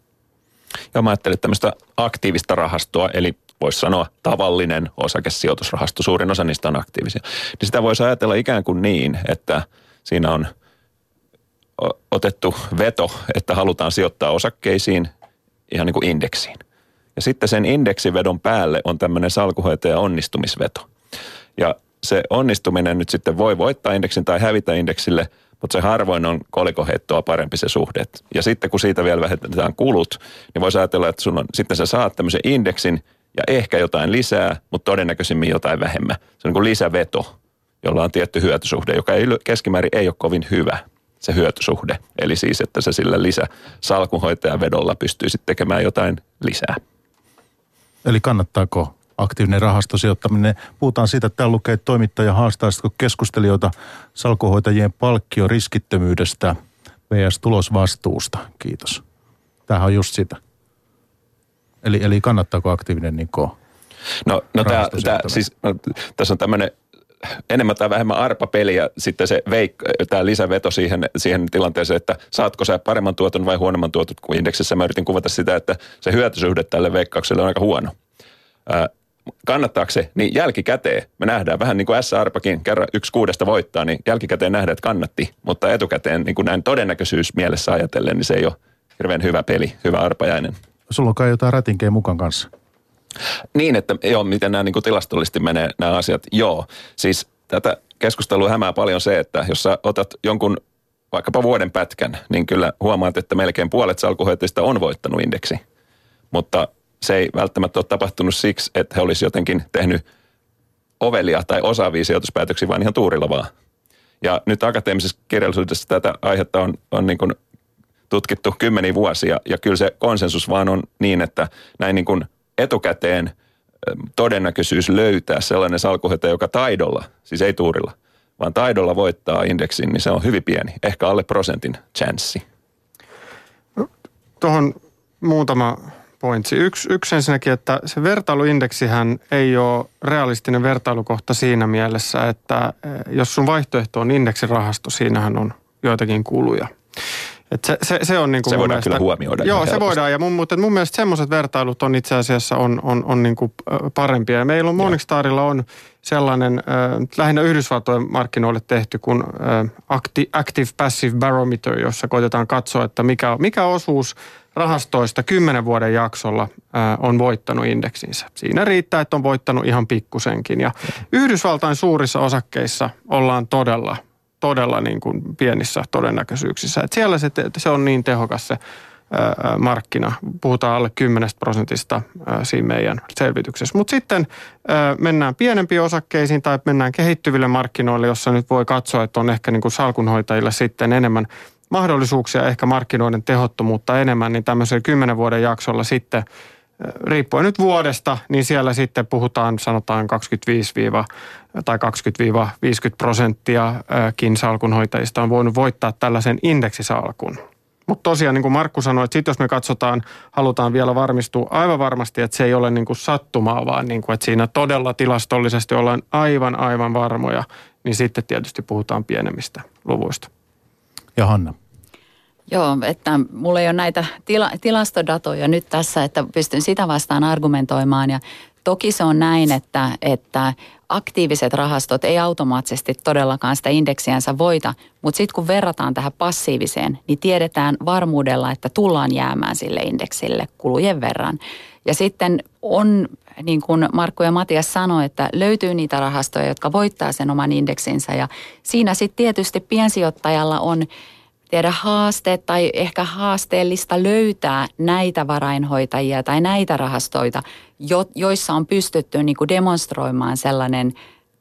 Ja mä ajattelin tämmöistä aktiivista rahastoa, eli voisi sanoa tavallinen osakesijoitusrahasto, suurin osa niistä on aktiivisia, niin sitä voisi ajatella ikään kuin niin, että siinä on otettu veto, että halutaan sijoittaa osakkeisiin ihan niin kuin indeksiin. Ja sitten sen indeksivedon päälle on tämmöinen salkuhoitaja onnistumisveto. Ja se onnistuminen nyt sitten voi voittaa indeksin tai hävitä indeksille, mutta se harvoin on kolikoheittoa parempi se suhde. Ja sitten kun siitä vielä vähennetään kulut, niin voisi ajatella, että sun on, sitten sä saat tämmöisen indeksin, ja ehkä jotain lisää, mutta todennäköisimmin jotain vähemmän. Se on niin lisäveto, jolla on tietty hyötysuhde, joka ei, keskimäärin ei ole kovin hyvä se hyötysuhde. Eli siis, että se sillä lisä salkunhoitajan vedolla pystyisit tekemään jotain lisää. Eli kannattaako aktiivinen rahastosijoittaminen? Puhutaan siitä, että täällä lukee, että toimittaja haastaisitko keskustelijoita salkuhoitajien palkkio riskittömyydestä vs. tulosvastuusta. Kiitos. Tämähän on just sitä. Eli, eli kannattaako aktiivinen niin No, no tää, tää, siis, no, tässä on tämmöinen enemmän tai vähemmän arpapeli ja sitten se veik, tämä lisäveto siihen, siihen tilanteeseen, että saatko sä paremman tuoton vai huonomman tuoton kuin indeksissä. Mä yritin kuvata sitä, että se hyötysuhde tälle veikkaukselle on aika huono. Ää, kannattaako se, niin jälkikäteen me nähdään vähän niin kuin S-arpakin kerran yksi kuudesta voittaa, niin jälkikäteen nähdään, että kannatti, mutta etukäteen niin kuin näin todennäköisyys mielessä ajatellen, niin se ei ole hirveän hyvä peli, hyvä arpajainen. Sulla on kai jotain rätinkeä mukaan kanssa. Niin, että joo, miten nämä niin kuin tilastollisesti menee nämä asiat. Joo, siis tätä keskustelua hämää paljon se, että jos sä otat jonkun vaikkapa vuoden pätkän, niin kyllä huomaat, että melkein puolet salkuhoitajista on voittanut indeksi. Mutta se ei välttämättä ole tapahtunut siksi, että he olisivat jotenkin tehnyt ovelia tai osaavia sijoituspäätöksiä, vaan ihan tuurilla vaan. Ja nyt akateemisessa kirjallisuudessa tätä aihetta on, on niin kuin tutkittu kymmeniä vuosia ja kyllä se konsensus vaan on niin, että näin niin kuin etukäteen todennäköisyys löytää sellainen salkuhoitaja, joka taidolla, siis ei tuurilla, vaan taidolla voittaa indeksin, niin se on hyvin pieni, ehkä alle prosentin chanssi. No, tuohon muutama pointsi. Yksi, yksi ensinnäkin, että se vertailuindeksihän ei ole realistinen vertailukohta siinä mielessä, että jos sun vaihtoehto on indeksirahasto, siinähän on joitakin kuluja. Et se, se, se, on niin kuin se voidaan mielestä, kyllä huomioida. Joo, se voidaan. Ja mun, mutta mun mielestä semmoiset vertailut on itse asiassa on, on, on niin kuin parempia. Ja meillä on Morningstarilla on sellainen äh, lähinnä Yhdysvaltojen markkinoille tehty kuin äh, Active Passive Barometer, jossa koitetaan katsoa, että mikä, mikä osuus rahastoista 10 vuoden jaksolla on voittanut indeksinsä. Siinä riittää, että on voittanut ihan pikkusenkin. Ja Yhdysvaltain suurissa osakkeissa ollaan todella, todella niin kuin pienissä todennäköisyyksissä. Että siellä se, se on niin tehokas se markkina. Puhutaan alle 10 prosentista siinä meidän selvityksessä. Mutta sitten mennään pienempiin osakkeisiin tai mennään kehittyville markkinoille, jossa nyt voi katsoa, että on ehkä niin kuin salkunhoitajille sitten enemmän mahdollisuuksia, ehkä markkinoiden tehottomuutta enemmän, niin tämmöisellä 10 vuoden jaksolla sitten riippuen nyt vuodesta, niin siellä sitten puhutaan sanotaan 25 tai 20-50 prosenttia salkunhoitajista on voinut voittaa tällaisen indeksisalkun. Mutta tosiaan niin kuin Markku sanoi, että sitten jos me katsotaan, halutaan vielä varmistua aivan varmasti, että se ei ole niin kuin sattumaa, vaan niin kuin, että siinä todella tilastollisesti ollaan aivan aivan varmoja, niin sitten tietysti puhutaan pienemmistä luvuista. Ja Hanna. Joo, että mulla ei ole näitä tila, tilastodatoja nyt tässä, että pystyn sitä vastaan argumentoimaan. Ja toki se on näin, että, että aktiiviset rahastot ei automaattisesti todellakaan sitä indeksiänsä voita, mutta sitten kun verrataan tähän passiiviseen, niin tiedetään varmuudella, että tullaan jäämään sille indeksille kulujen verran. Ja sitten on, niin kuin Markku ja Matias sanoi, että löytyy niitä rahastoja, jotka voittaa sen oman indeksinsä ja siinä sitten tietysti piensijoittajalla on tiedä haasteet tai ehkä haasteellista löytää näitä varainhoitajia tai näitä rahastoita, jo, joissa on pystytty niin kuin demonstroimaan sellainen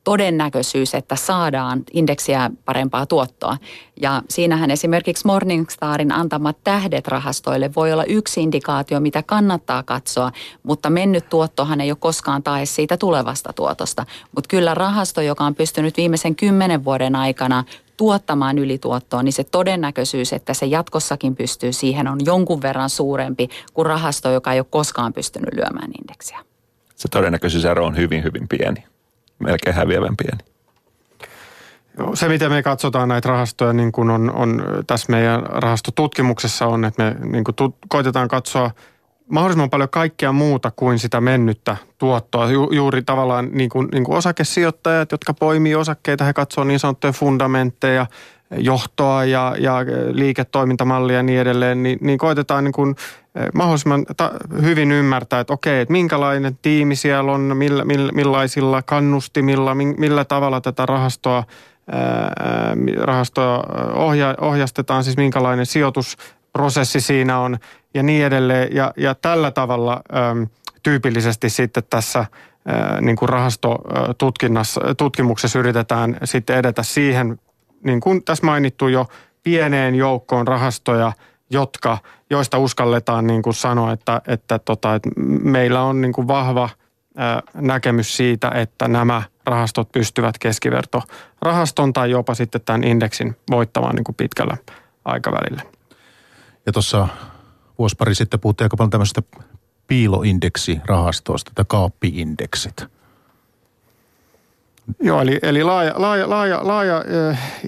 todennäköisyys, että saadaan indeksiä parempaa tuottoa. Ja siinähän esimerkiksi Morningstarin antamat tähdet rahastoille voi olla yksi indikaatio, mitä kannattaa katsoa, mutta mennyt tuottohan ei ole koskaan tae siitä tulevasta tuotosta. Mutta kyllä rahasto, joka on pystynyt viimeisen kymmenen vuoden aikana tuottamaan ylituottoa, niin se todennäköisyys, että se jatkossakin pystyy siihen, on jonkun verran suurempi kuin rahasto, joka ei ole koskaan pystynyt lyömään indeksiä. Se todennäköisyysero on hyvin, hyvin pieni. Melkein häviävän pieni. Se, miten me katsotaan näitä rahastoja, niin kuin on, on tässä meidän rahastotutkimuksessa on, että me niin kuin tut, koitetaan katsoa – mahdollisimman paljon kaikkea muuta kuin sitä mennyttä tuottoa. Ju, juuri tavallaan niin kuin, niin kuin osakesijoittajat, jotka poimii osakkeita, he katsoo niin sanottuja fundamentteja, johtoa ja, ja liiketoimintamallia ja niin edelleen, niin, niin koitetaan niin kuin mahdollisimman ta- hyvin ymmärtää, että okei, että minkälainen tiimi siellä on, millä, millä, millaisilla kannustimilla, millä tavalla tätä rahastoa, ää, rahastoa ohja, ohjastetaan, siis minkälainen sijoitusprosessi siinä on – ja niin edelleen. Ja, ja tällä tavalla äm, tyypillisesti sitten tässä ä, niin kuin rahastotutkimuksessa yritetään sitten edetä siihen, niin kuin tässä mainittu jo, pieneen joukkoon rahastoja, jotka, joista uskalletaan niin kuin sanoa, että, että, tota, että meillä on niin kuin vahva näkemys siitä, että nämä rahastot pystyvät keskiverto rahaston tai jopa sitten tämän indeksin voittamaan niin kuin pitkällä aikavälillä. Ja tuossa vuosi pari sitten puhuttiin aika paljon tämmöisestä piiloindeksirahastoista tai kaappiindeksit. Joo, eli, eli laaja, laaja, laaja, laaja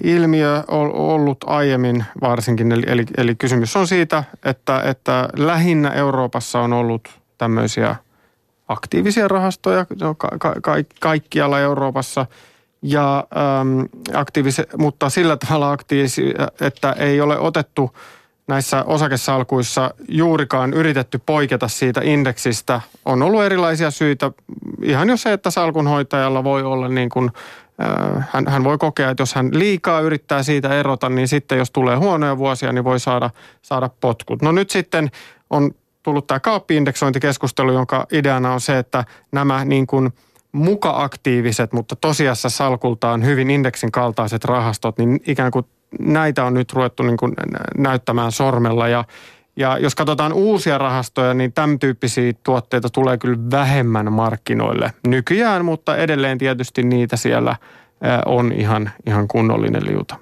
ilmiö on ollut aiemmin varsinkin. Eli, eli, eli kysymys on siitä, että, että lähinnä Euroopassa on ollut tämmöisiä aktiivisia rahastoja ka, ka, ka, kaikkialla Euroopassa. Ja, aktiivisi, mutta sillä tavalla aktiivisia, että ei ole otettu – näissä osakesalkuissa juurikaan yritetty poiketa siitä indeksistä. On ollut erilaisia syitä. Ihan jo se, että salkunhoitajalla voi olla niin kuin, äh, hän, hän voi kokea, että jos hän liikaa yrittää siitä erota, niin sitten jos tulee huonoja vuosia, niin voi saada, saada potkut. No nyt sitten on tullut tämä kaappiindeksointikeskustelu, jonka ideana on se, että nämä niin kuin muka-aktiiviset, mutta tosiassa salkultaan hyvin indeksin kaltaiset rahastot, niin ikään kuin näitä on nyt ruvettu niin kuin näyttämään sormella ja ja jos katsotaan uusia rahastoja, niin tämän tyyppisiä tuotteita tulee kyllä vähemmän markkinoille nykyään, mutta edelleen tietysti niitä siellä on ihan, ihan kunnollinen liuta.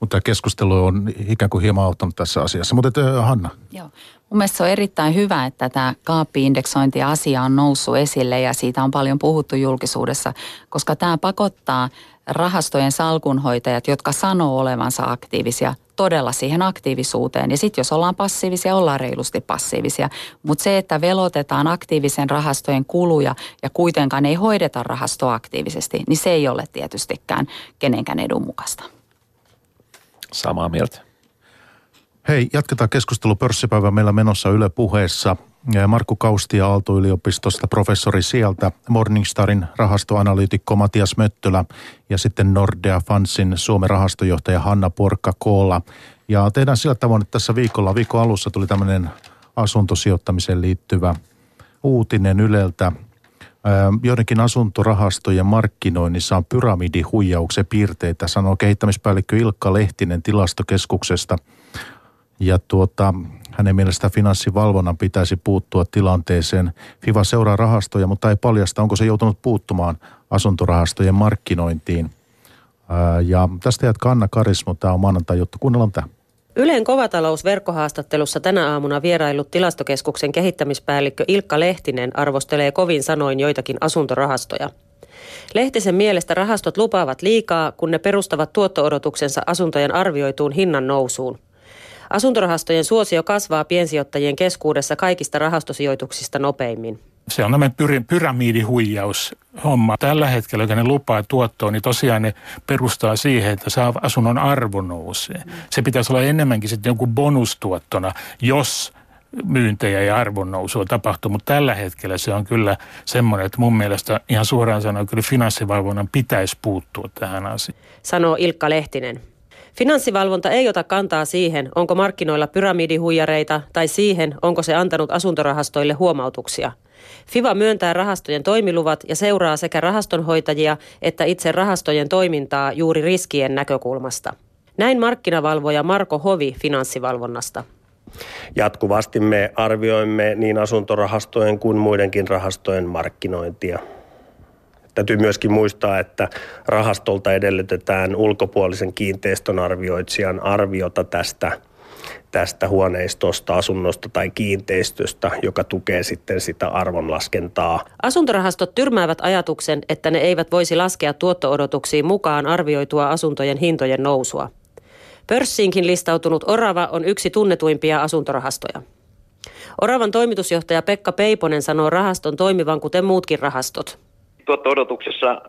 Mutta keskustelu on ikään kuin hieman auttanut tässä asiassa. Mutta Hanna. Joo. Mun mielestä se on erittäin hyvä, että tämä kaappiindeksointi-asia on noussut esille ja siitä on paljon puhuttu julkisuudessa, koska tämä pakottaa rahastojen salkunhoitajat, jotka sanoo olevansa aktiivisia, todella siihen aktiivisuuteen. Ja sitten jos ollaan passiivisia, ollaan reilusti passiivisia. Mutta se, että velotetaan aktiivisen rahastojen kuluja ja kuitenkaan ei hoideta rahastoa aktiivisesti, niin se ei ole tietystikään kenenkään edun mukaista. Samaa mieltä. Hei, jatketaan keskustelu pörssipäivä meillä menossa Yle puheessa. Markku Kaustia Aalto-yliopistosta, professori sieltä, Morningstarin rahastoanalyytikko Matias Möttölä ja sitten Nordea Fansin Suomen rahastojohtaja Hanna Porkka Koola. Ja tehdään sillä tavoin, että tässä viikolla, viikon alussa tuli tämmöinen asuntosijoittamiseen liittyvä uutinen Yleltä. Joidenkin asuntorahastojen markkinoinnissa on pyramidihuijauksen piirteitä, sanoo kehittämispäällikkö Ilkka Lehtinen tilastokeskuksesta. Ja tuota, hänen mielestä finanssivalvonnan pitäisi puuttua tilanteeseen. FIVA seuraa rahastoja, mutta ei paljasta, onko se joutunut puuttumaan asuntorahastojen markkinointiin. Ja tästä jatkaa Anna Karismo, tämä on maanantai juttu. Kuunnellaan tämä. Ylen kovatalous verkkohaastattelussa tänä aamuna vierailut tilastokeskuksen kehittämispäällikkö Ilkka Lehtinen arvostelee kovin sanoin joitakin asuntorahastoja. Lehtisen mielestä rahastot lupaavat liikaa, kun ne perustavat tuotto-odotuksensa asuntojen arvioituun hinnan nousuun. Asuntorahastojen suosio kasvaa piensijoittajien keskuudessa kaikista rahastosijoituksista nopeimmin. Se on tämmöinen pyramidihuijaus homma. Tällä hetkellä, kun ne lupaa tuottoa, niin tosiaan ne perustaa siihen, että saa asunnon arvo nousee. Se pitäisi olla enemmänkin sitten joku bonustuottona, jos myyntejä ja arvonnousua tapahtuu, mutta tällä hetkellä se on kyllä semmoinen, että mun mielestä ihan suoraan sanoen kyllä finanssivalvonnan pitäisi puuttua tähän asiaan. Sanoo Ilkka Lehtinen. Finanssivalvonta ei ota kantaa siihen, onko markkinoilla pyramidihuijareita tai siihen, onko se antanut asuntorahastoille huomautuksia. FIVA myöntää rahastojen toimiluvat ja seuraa sekä rahastonhoitajia että itse rahastojen toimintaa juuri riskien näkökulmasta. Näin markkinavalvoja Marko Hovi finanssivalvonnasta. Jatkuvasti me arvioimme niin asuntorahastojen kuin muidenkin rahastojen markkinointia. Täytyy myöskin muistaa, että rahastolta edellytetään ulkopuolisen kiinteistön arvioitsijan arviota tästä, tästä huoneistosta, asunnosta tai kiinteistöstä, joka tukee sitten sitä arvonlaskentaa. Asuntorahastot tyrmäävät ajatuksen, että ne eivät voisi laskea tuotto-odotuksiin mukaan arvioitua asuntojen hintojen nousua. Pörssiinkin listautunut Orava on yksi tunnetuimpia asuntorahastoja. Oravan toimitusjohtaja Pekka Peiponen sanoo rahaston toimivan kuten muutkin rahastot tuotto-odotuksessa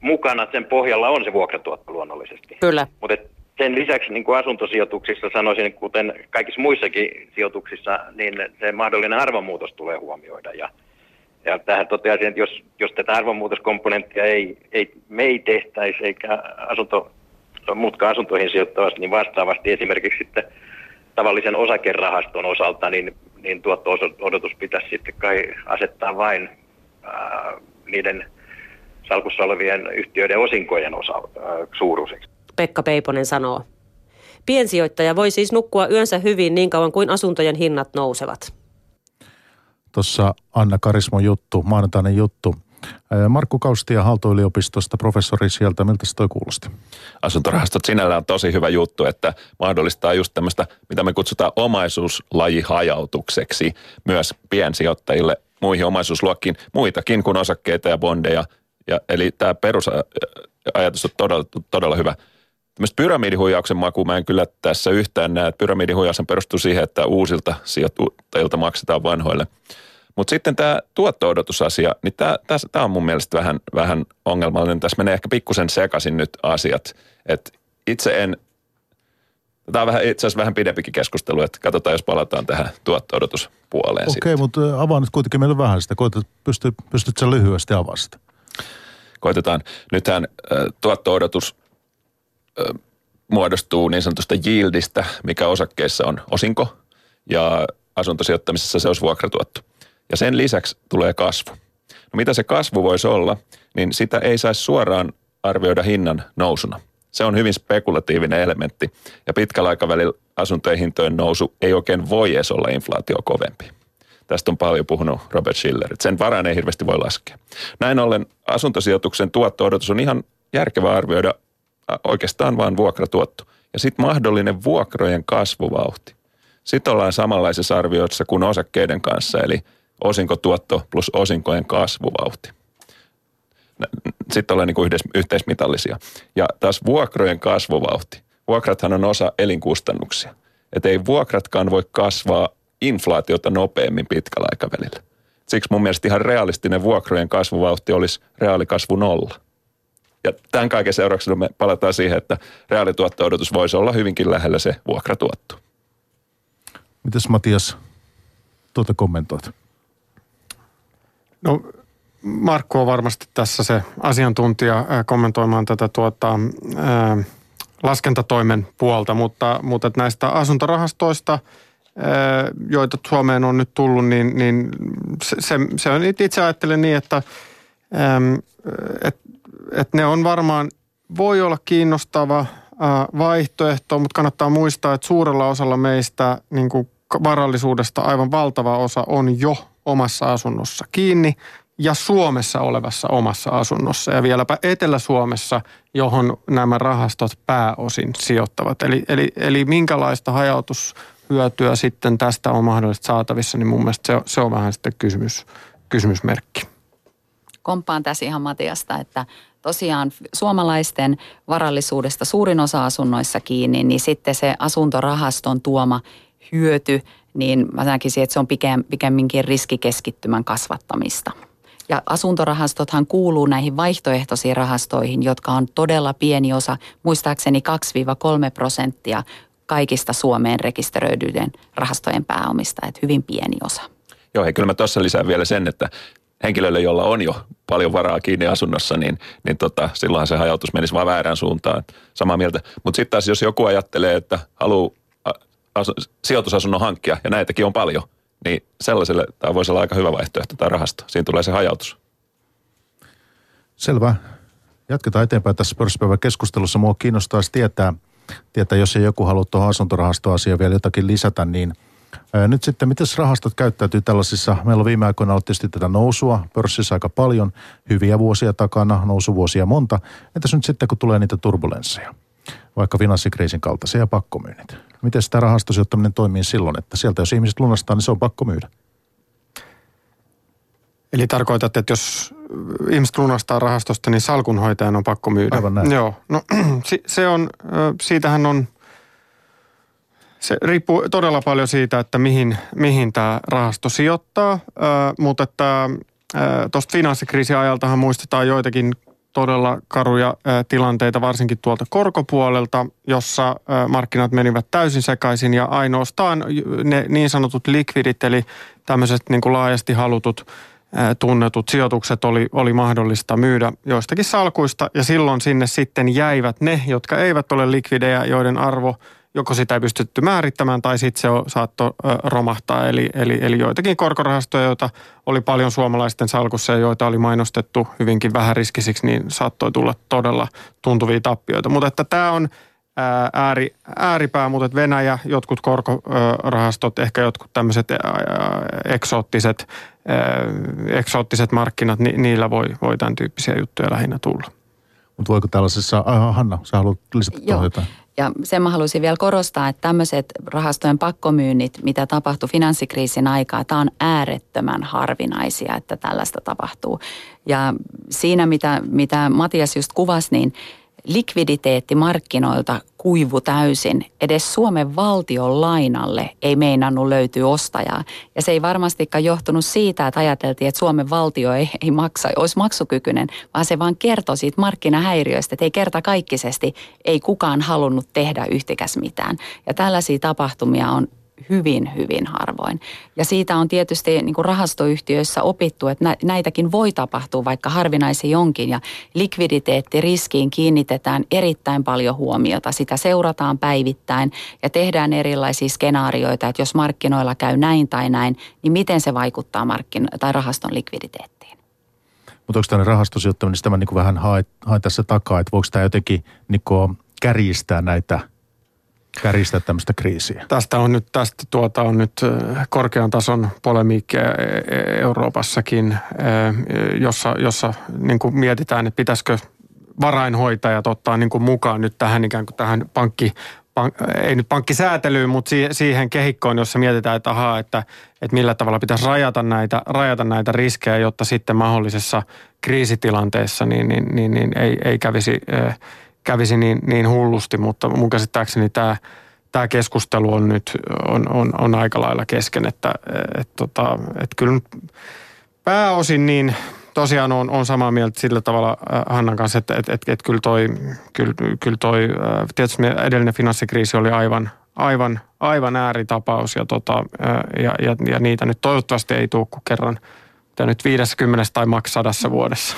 mukana sen pohjalla on se vuokratuotto luonnollisesti. Kyllä. Mutta sen lisäksi niin kuin asuntosijoituksissa sanoisin, kuten kaikissa muissakin sijoituksissa, niin se mahdollinen arvonmuutos tulee huomioida. Ja, ja tähän toteaisin, että jos, jos tätä arvonmuutoskomponenttia ei, ei, me ei tehtäisi eikä asunto, muutkaan asuntoihin sijoittavasti, niin vastaavasti esimerkiksi sitten tavallisen osakerahaston osalta, niin, niin tuotto-odotus pitäisi sitten kai asettaa vain niiden salkussa olevien yhtiöiden osinkojen osa, suuruiseksi. Pekka Peiponen sanoo. Piensijoittaja voi siis nukkua yönsä hyvin niin kauan kuin asuntojen hinnat nousevat. Tuossa Anna Karismon juttu, maanantainen juttu. Markku Kaustia Halto-yliopistosta, professori sieltä. Miltä se toi kuulosti? Asuntorahastot sinällään on tosi hyvä juttu, että mahdollistaa just tämmöistä, mitä me kutsutaan omaisuuslajihajautukseksi myös piensijoittajille muihin omaisuusluokkiin, muitakin kuin osakkeita ja bondeja. Ja, eli tämä perusajatus on todella, todella hyvä. Tämmöistä pyramidihuijauksen maku mä en kyllä tässä yhtään näe. Pyramidihuijaus perustuu siihen, että uusilta sijoittajilta maksetaan vanhoille. Mutta sitten tämä tuotto-odotusasia, niin tämä on mun mielestä vähän, vähän ongelmallinen. Tässä menee ehkä pikkusen sekaisin nyt asiat. Et itse en Tämä on vähän, itse asiassa vähän pidempikin keskustelu, että katsotaan, jos palataan tähän tuotto-odotuspuoleen Okei, okay, mutta avaa nyt kuitenkin meille vähän sitä. Koetat, pystyt, pystyt sen lyhyesti avaamaan sitä? Koitetaan. Nythän tuotto-odotus muodostuu niin sanotusta yieldistä, mikä osakkeissa on osinko, ja asuntosijoittamisessa se olisi vuokratuotto. Ja sen lisäksi tulee kasvu. No mitä se kasvu voisi olla, niin sitä ei saisi suoraan arvioida hinnan nousuna. Se on hyvin spekulatiivinen elementti ja pitkällä aikavälillä asuntojen hintojen nousu ei oikein voi edes olla inflaatio kovempi. Tästä on paljon puhunut Robert Schiller, sen varaan ei hirveästi voi laskea. Näin ollen asuntosijoituksen tuotto-odotus on ihan järkevä arvioida oikeastaan vain vuokratuotto. Ja sitten mahdollinen vuokrojen kasvuvauhti. Sitten ollaan samanlaisessa arvioissa kuin osakkeiden kanssa, eli osinkotuotto plus osinkojen kasvuvauhti sitten ollaan niin yhteis, yhteismitallisia. Ja taas vuokrojen kasvuvauhti. Vuokrathan on osa elinkustannuksia. Että ei vuokratkaan voi kasvaa inflaatiota nopeammin pitkällä aikavälillä. Siksi mun mielestä ihan realistinen vuokrojen kasvuvauhti olisi reaalikasvu nolla. Ja tämän kaiken seurauksena me palataan siihen, että reaalituotto-odotus voisi olla hyvinkin lähellä se vuokratuotto. Mites Matias, tuota kommentoit? No Markku on varmasti tässä se asiantuntija kommentoimaan tätä tuota, ää, laskentatoimen puolta, mutta, mutta näistä asuntorahastoista, joita Suomeen on nyt tullut, niin, niin se, se, on itse ajattelen niin, että et, et ne on varmaan, voi olla kiinnostava vaihtoehto, mutta kannattaa muistaa, että suurella osalla meistä niin kuin varallisuudesta aivan valtava osa on jo omassa asunnossa kiinni ja Suomessa olevassa omassa asunnossa ja vieläpä Etelä-Suomessa, johon nämä rahastot pääosin sijoittavat. Eli, eli, eli minkälaista hajautushyötyä sitten tästä on mahdollisesti saatavissa, niin mun mielestä se, se on vähän sitten kysymys, kysymysmerkki. Kompaan tässä ihan Matiasta, että tosiaan suomalaisten varallisuudesta suurin osa asunnoissa kiinni, niin sitten se asuntorahaston tuoma hyöty, niin mä näkisin, että se on pikemminkin riskikeskittymän kasvattamista. Ja asuntorahastothan kuuluu näihin vaihtoehtoisiin rahastoihin, jotka on todella pieni osa, muistaakseni 2-3 prosenttia kaikista Suomeen rekisteröidyiden rahastojen pääomista, että hyvin pieni osa. Joo, ja kyllä mä tuossa lisään vielä sen, että henkilölle, jolla on jo paljon varaa kiinni asunnossa, niin, niin tota, silloinhan se hajautus menisi vaan väärään suuntaan. Samaa mieltä. Mutta sitten taas, jos joku ajattelee, että haluaa asu, sijoitusasunnon hankkia, ja näitäkin on paljon, niin sellaiselle tämä voisi olla aika hyvä vaihtoehto tämä rahasto. Siinä tulee se hajautus. Selvä. Jatketaan eteenpäin tässä pörssipäivän keskustelussa. Mua kiinnostaisi tietää, tietää, jos ei joku halua tuohon asuntorahastoasiaan vielä jotakin lisätä, niin nyt sitten, miten rahastot käyttäytyy tällaisissa, meillä on viime aikoina ollut tietysti tätä nousua pörssissä aika paljon, hyviä vuosia takana, nousuvuosia monta. Entäs nyt sitten, kun tulee niitä turbulensseja, vaikka finanssikriisin kaltaisia pakkomyynnit? Miten sitä rahastosijoittaminen toimii silloin, että sieltä jos ihmiset lunastaa, niin se on pakko myydä? Eli tarkoitat, että jos ihmiset lunastaa rahastosta, niin salkunhoitajan on pakko myydä? Aivan näin. Joo, no se on, siitähän on, se riippuu todella paljon siitä, että mihin, mihin tämä rahasto sijoittaa, mutta että tuosta finanssikriisin ajaltahan muistetaan joitakin todella karuja tilanteita, varsinkin tuolta korkopuolelta, jossa markkinat menivät täysin sekaisin ja ainoastaan ne niin sanotut likvidit, eli tämmöiset niin kuin laajasti halutut tunnetut sijoitukset oli, oli mahdollista myydä joistakin salkuista. Ja silloin sinne sitten jäivät ne, jotka eivät ole likvidejä, joiden arvo – joko sitä ei pystytty määrittämään tai sitten se saattoi romahtaa. Eli, eli, eli joitakin korkorahastoja, joita oli paljon suomalaisten salkussa ja joita oli mainostettu hyvinkin vähäriskisiksi, niin saattoi tulla todella tuntuvia tappioita. Mutta että tämä on ääri, ääripää, mutta Venäjä, jotkut korkorahastot, ehkä jotkut tämmöiset eksoottiset, eksoottiset markkinat, ni, niillä voi, voi tämän tyyppisiä juttuja lähinnä tulla. Mutta voiko tällaisessa, Hanna, sä haluat lisätä tuohon jotain? Ja sen mä haluaisin vielä korostaa, että tämmöiset rahastojen pakkomyynnit, mitä tapahtui finanssikriisin aikaa, tämä on äärettömän harvinaisia, että tällaista tapahtuu. Ja siinä, mitä, mitä Matias just kuvasi, niin likviditeetti markkinoilta kuivu täysin. Edes Suomen valtion lainalle ei meinannut löytyä ostajaa. Ja se ei varmastikaan johtunut siitä, että ajateltiin, että Suomen valtio ei, ei maksa, olisi maksukykyinen, vaan se vaan kertoi siitä markkinahäiriöistä, että ei kerta kaikkisesti ei kukaan halunnut tehdä yhtikäs mitään. Ja tällaisia tapahtumia on hyvin, hyvin harvoin. Ja siitä on tietysti niin kuin rahastoyhtiöissä opittu, että näitäkin voi tapahtua, vaikka harvinaisia onkin. Ja likviditeettiriskiin kiinnitetään erittäin paljon huomiota. Sitä seurataan päivittäin ja tehdään erilaisia skenaarioita, että jos markkinoilla käy näin tai näin, niin miten se vaikuttaa markkin- tai rahaston likviditeettiin. Mutta onko tämmöinen rahastosijoittaminen, niin sitä mä niin vähän haen, haen tässä takaa, että voiko tämä jotenkin niin kärjistää näitä – kärjistää tämmöistä kriisiä? Tästä on nyt, tästä tuota on nyt korkean tason polemiikkia e, e, Euroopassakin, jossa, jossa niin kuin mietitään, että pitäisikö varainhoitajat ottaa niin kuin mukaan nyt tähän ikään kuin tähän pankki, pank, ei nyt pankkisäätelyyn, mutta siihen kehikkoon, jossa mietitään, että ahaa, että, että millä tavalla pitäisi rajata näitä, rajata näitä riskejä, jotta sitten mahdollisessa kriisitilanteessa niin, niin, niin, niin ei, ei kävisi kävisi niin, niin hullusti, mutta mun käsittääkseni tämä, tämä keskustelu on nyt on, on, on aika lailla kesken, että et, tota, et kyllä pääosin niin tosiaan on, on samaa mieltä sillä tavalla äh, Hannan kanssa, että et, et, et kyllä toi, kyllä, kyllä toi äh, tietysti edellinen finanssikriisi oli aivan, aivan, aivan ääritapaus ja, tota, äh, ja, ja, ja niitä nyt toivottavasti ei tule kuin kerran, nyt 50 tai maks sadassa vuodessa.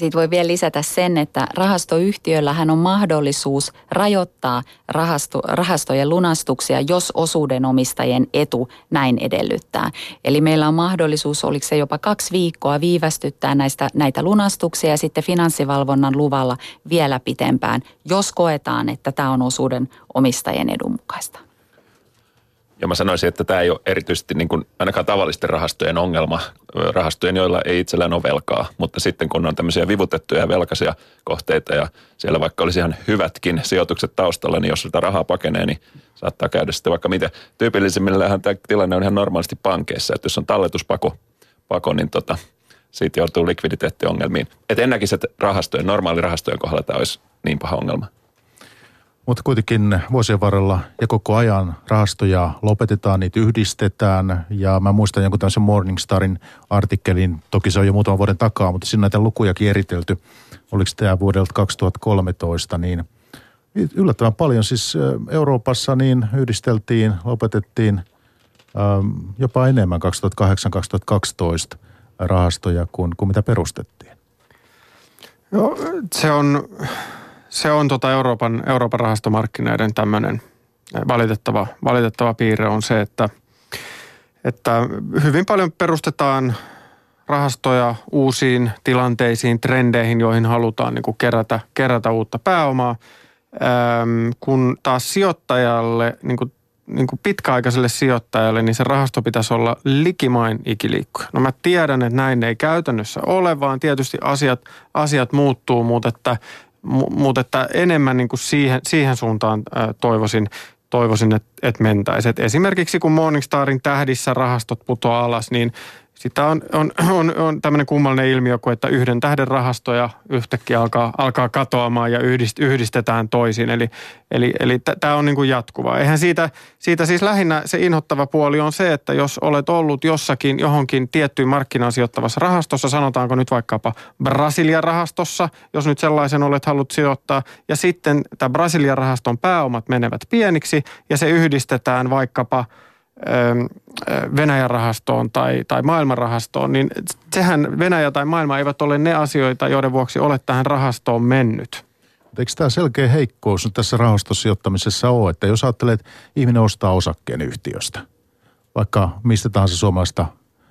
Siitä voi vielä lisätä sen, että rahastoyhtiöllähän on mahdollisuus rajoittaa rahasto, rahastojen lunastuksia, jos osuudenomistajien etu näin edellyttää. Eli meillä on mahdollisuus, oliko se jopa kaksi viikkoa viivästyttää näistä, näitä lunastuksia ja sitten finanssivalvonnan luvalla vielä pitempään, jos koetaan, että tämä on osuuden omistajien edun mukaista. Ja mä sanoisin, että tämä ei ole erityisesti niin kuin ainakaan tavallisten rahastojen ongelma, rahastojen, joilla ei itsellään ole velkaa. Mutta sitten kun on tämmöisiä vivutettuja velkaisia kohteita ja siellä vaikka olisi ihan hyvätkin sijoitukset taustalla, niin jos sitä rahaa pakenee, niin saattaa käydä sitten vaikka mitä. Tyypillisimmillähän tämä tilanne on ihan normaalisti pankeissa, että jos on talletuspako, pako, niin tota, siitä joutuu likviditeettiongelmiin. Että en näkisi, että rahastojen, normaali rahastojen kohdalla tämä olisi niin paha ongelma. Mutta kuitenkin vuosien varrella ja koko ajan rahastoja lopetetaan, niitä yhdistetään. Ja mä muistan jonkun tämmöisen Morningstarin artikkelin, toki se on jo muutaman vuoden takaa, mutta siinä näitä lukujakin eritelty. Oliko tämä vuodelta 2013, niin yllättävän paljon siis Euroopassa niin yhdisteltiin, lopetettiin jopa enemmän 2008-2012 rahastoja kuin, kuin mitä perustettiin. No, se on se on tota Euroopan, Euroopan rahastomarkkinoiden tämmöinen valitettava, valitettava piirre on se, että, että hyvin paljon perustetaan rahastoja uusiin tilanteisiin, trendeihin, joihin halutaan niin kuin kerätä, kerätä uutta pääomaa, ähm, kun taas sijoittajalle, niin kuin, niin kuin pitkäaikaiselle sijoittajalle, niin se rahasto pitäisi olla likimain ikiliikkuja. No mä tiedän, että näin ei käytännössä ole, vaan tietysti asiat, asiat muuttuu, mutta että mutta että enemmän niin kuin siihen, siihen suuntaan toivoisin, toivoisin että, että mentäisiin. esimerkiksi kun Morningstarin tähdissä rahastot putoaa alas, niin sitä on, on, on, on tämmöinen kummallinen ilmiö, kun että yhden tähden rahastoja yhtäkkiä alkaa, alkaa katoamaan ja yhdist, yhdistetään toisiin. Eli, eli, eli tämä on niin kuin jatkuvaa. Eihän siitä, siitä siis lähinnä se inhottava puoli on se, että jos olet ollut jossakin johonkin tiettyyn markkinaan sijoittavassa rahastossa, sanotaanko nyt vaikkapa Brasilian rahastossa, jos nyt sellaisen olet halunnut sijoittaa, ja sitten tämä Brasilian rahaston pääomat menevät pieniksi ja se yhdistetään vaikkapa – Venäjän rahastoon tai, tai maailmanrahastoon, niin sehän Venäjä tai maailma eivät ole ne asioita, joiden vuoksi olet tähän rahastoon mennyt. Eikö tämä selkeä heikkous nyt tässä rahastossijoittamisessa ole, että jos ajattelee, että ihminen ostaa osakkeen yhtiöstä, vaikka mistä tahansa suomalaista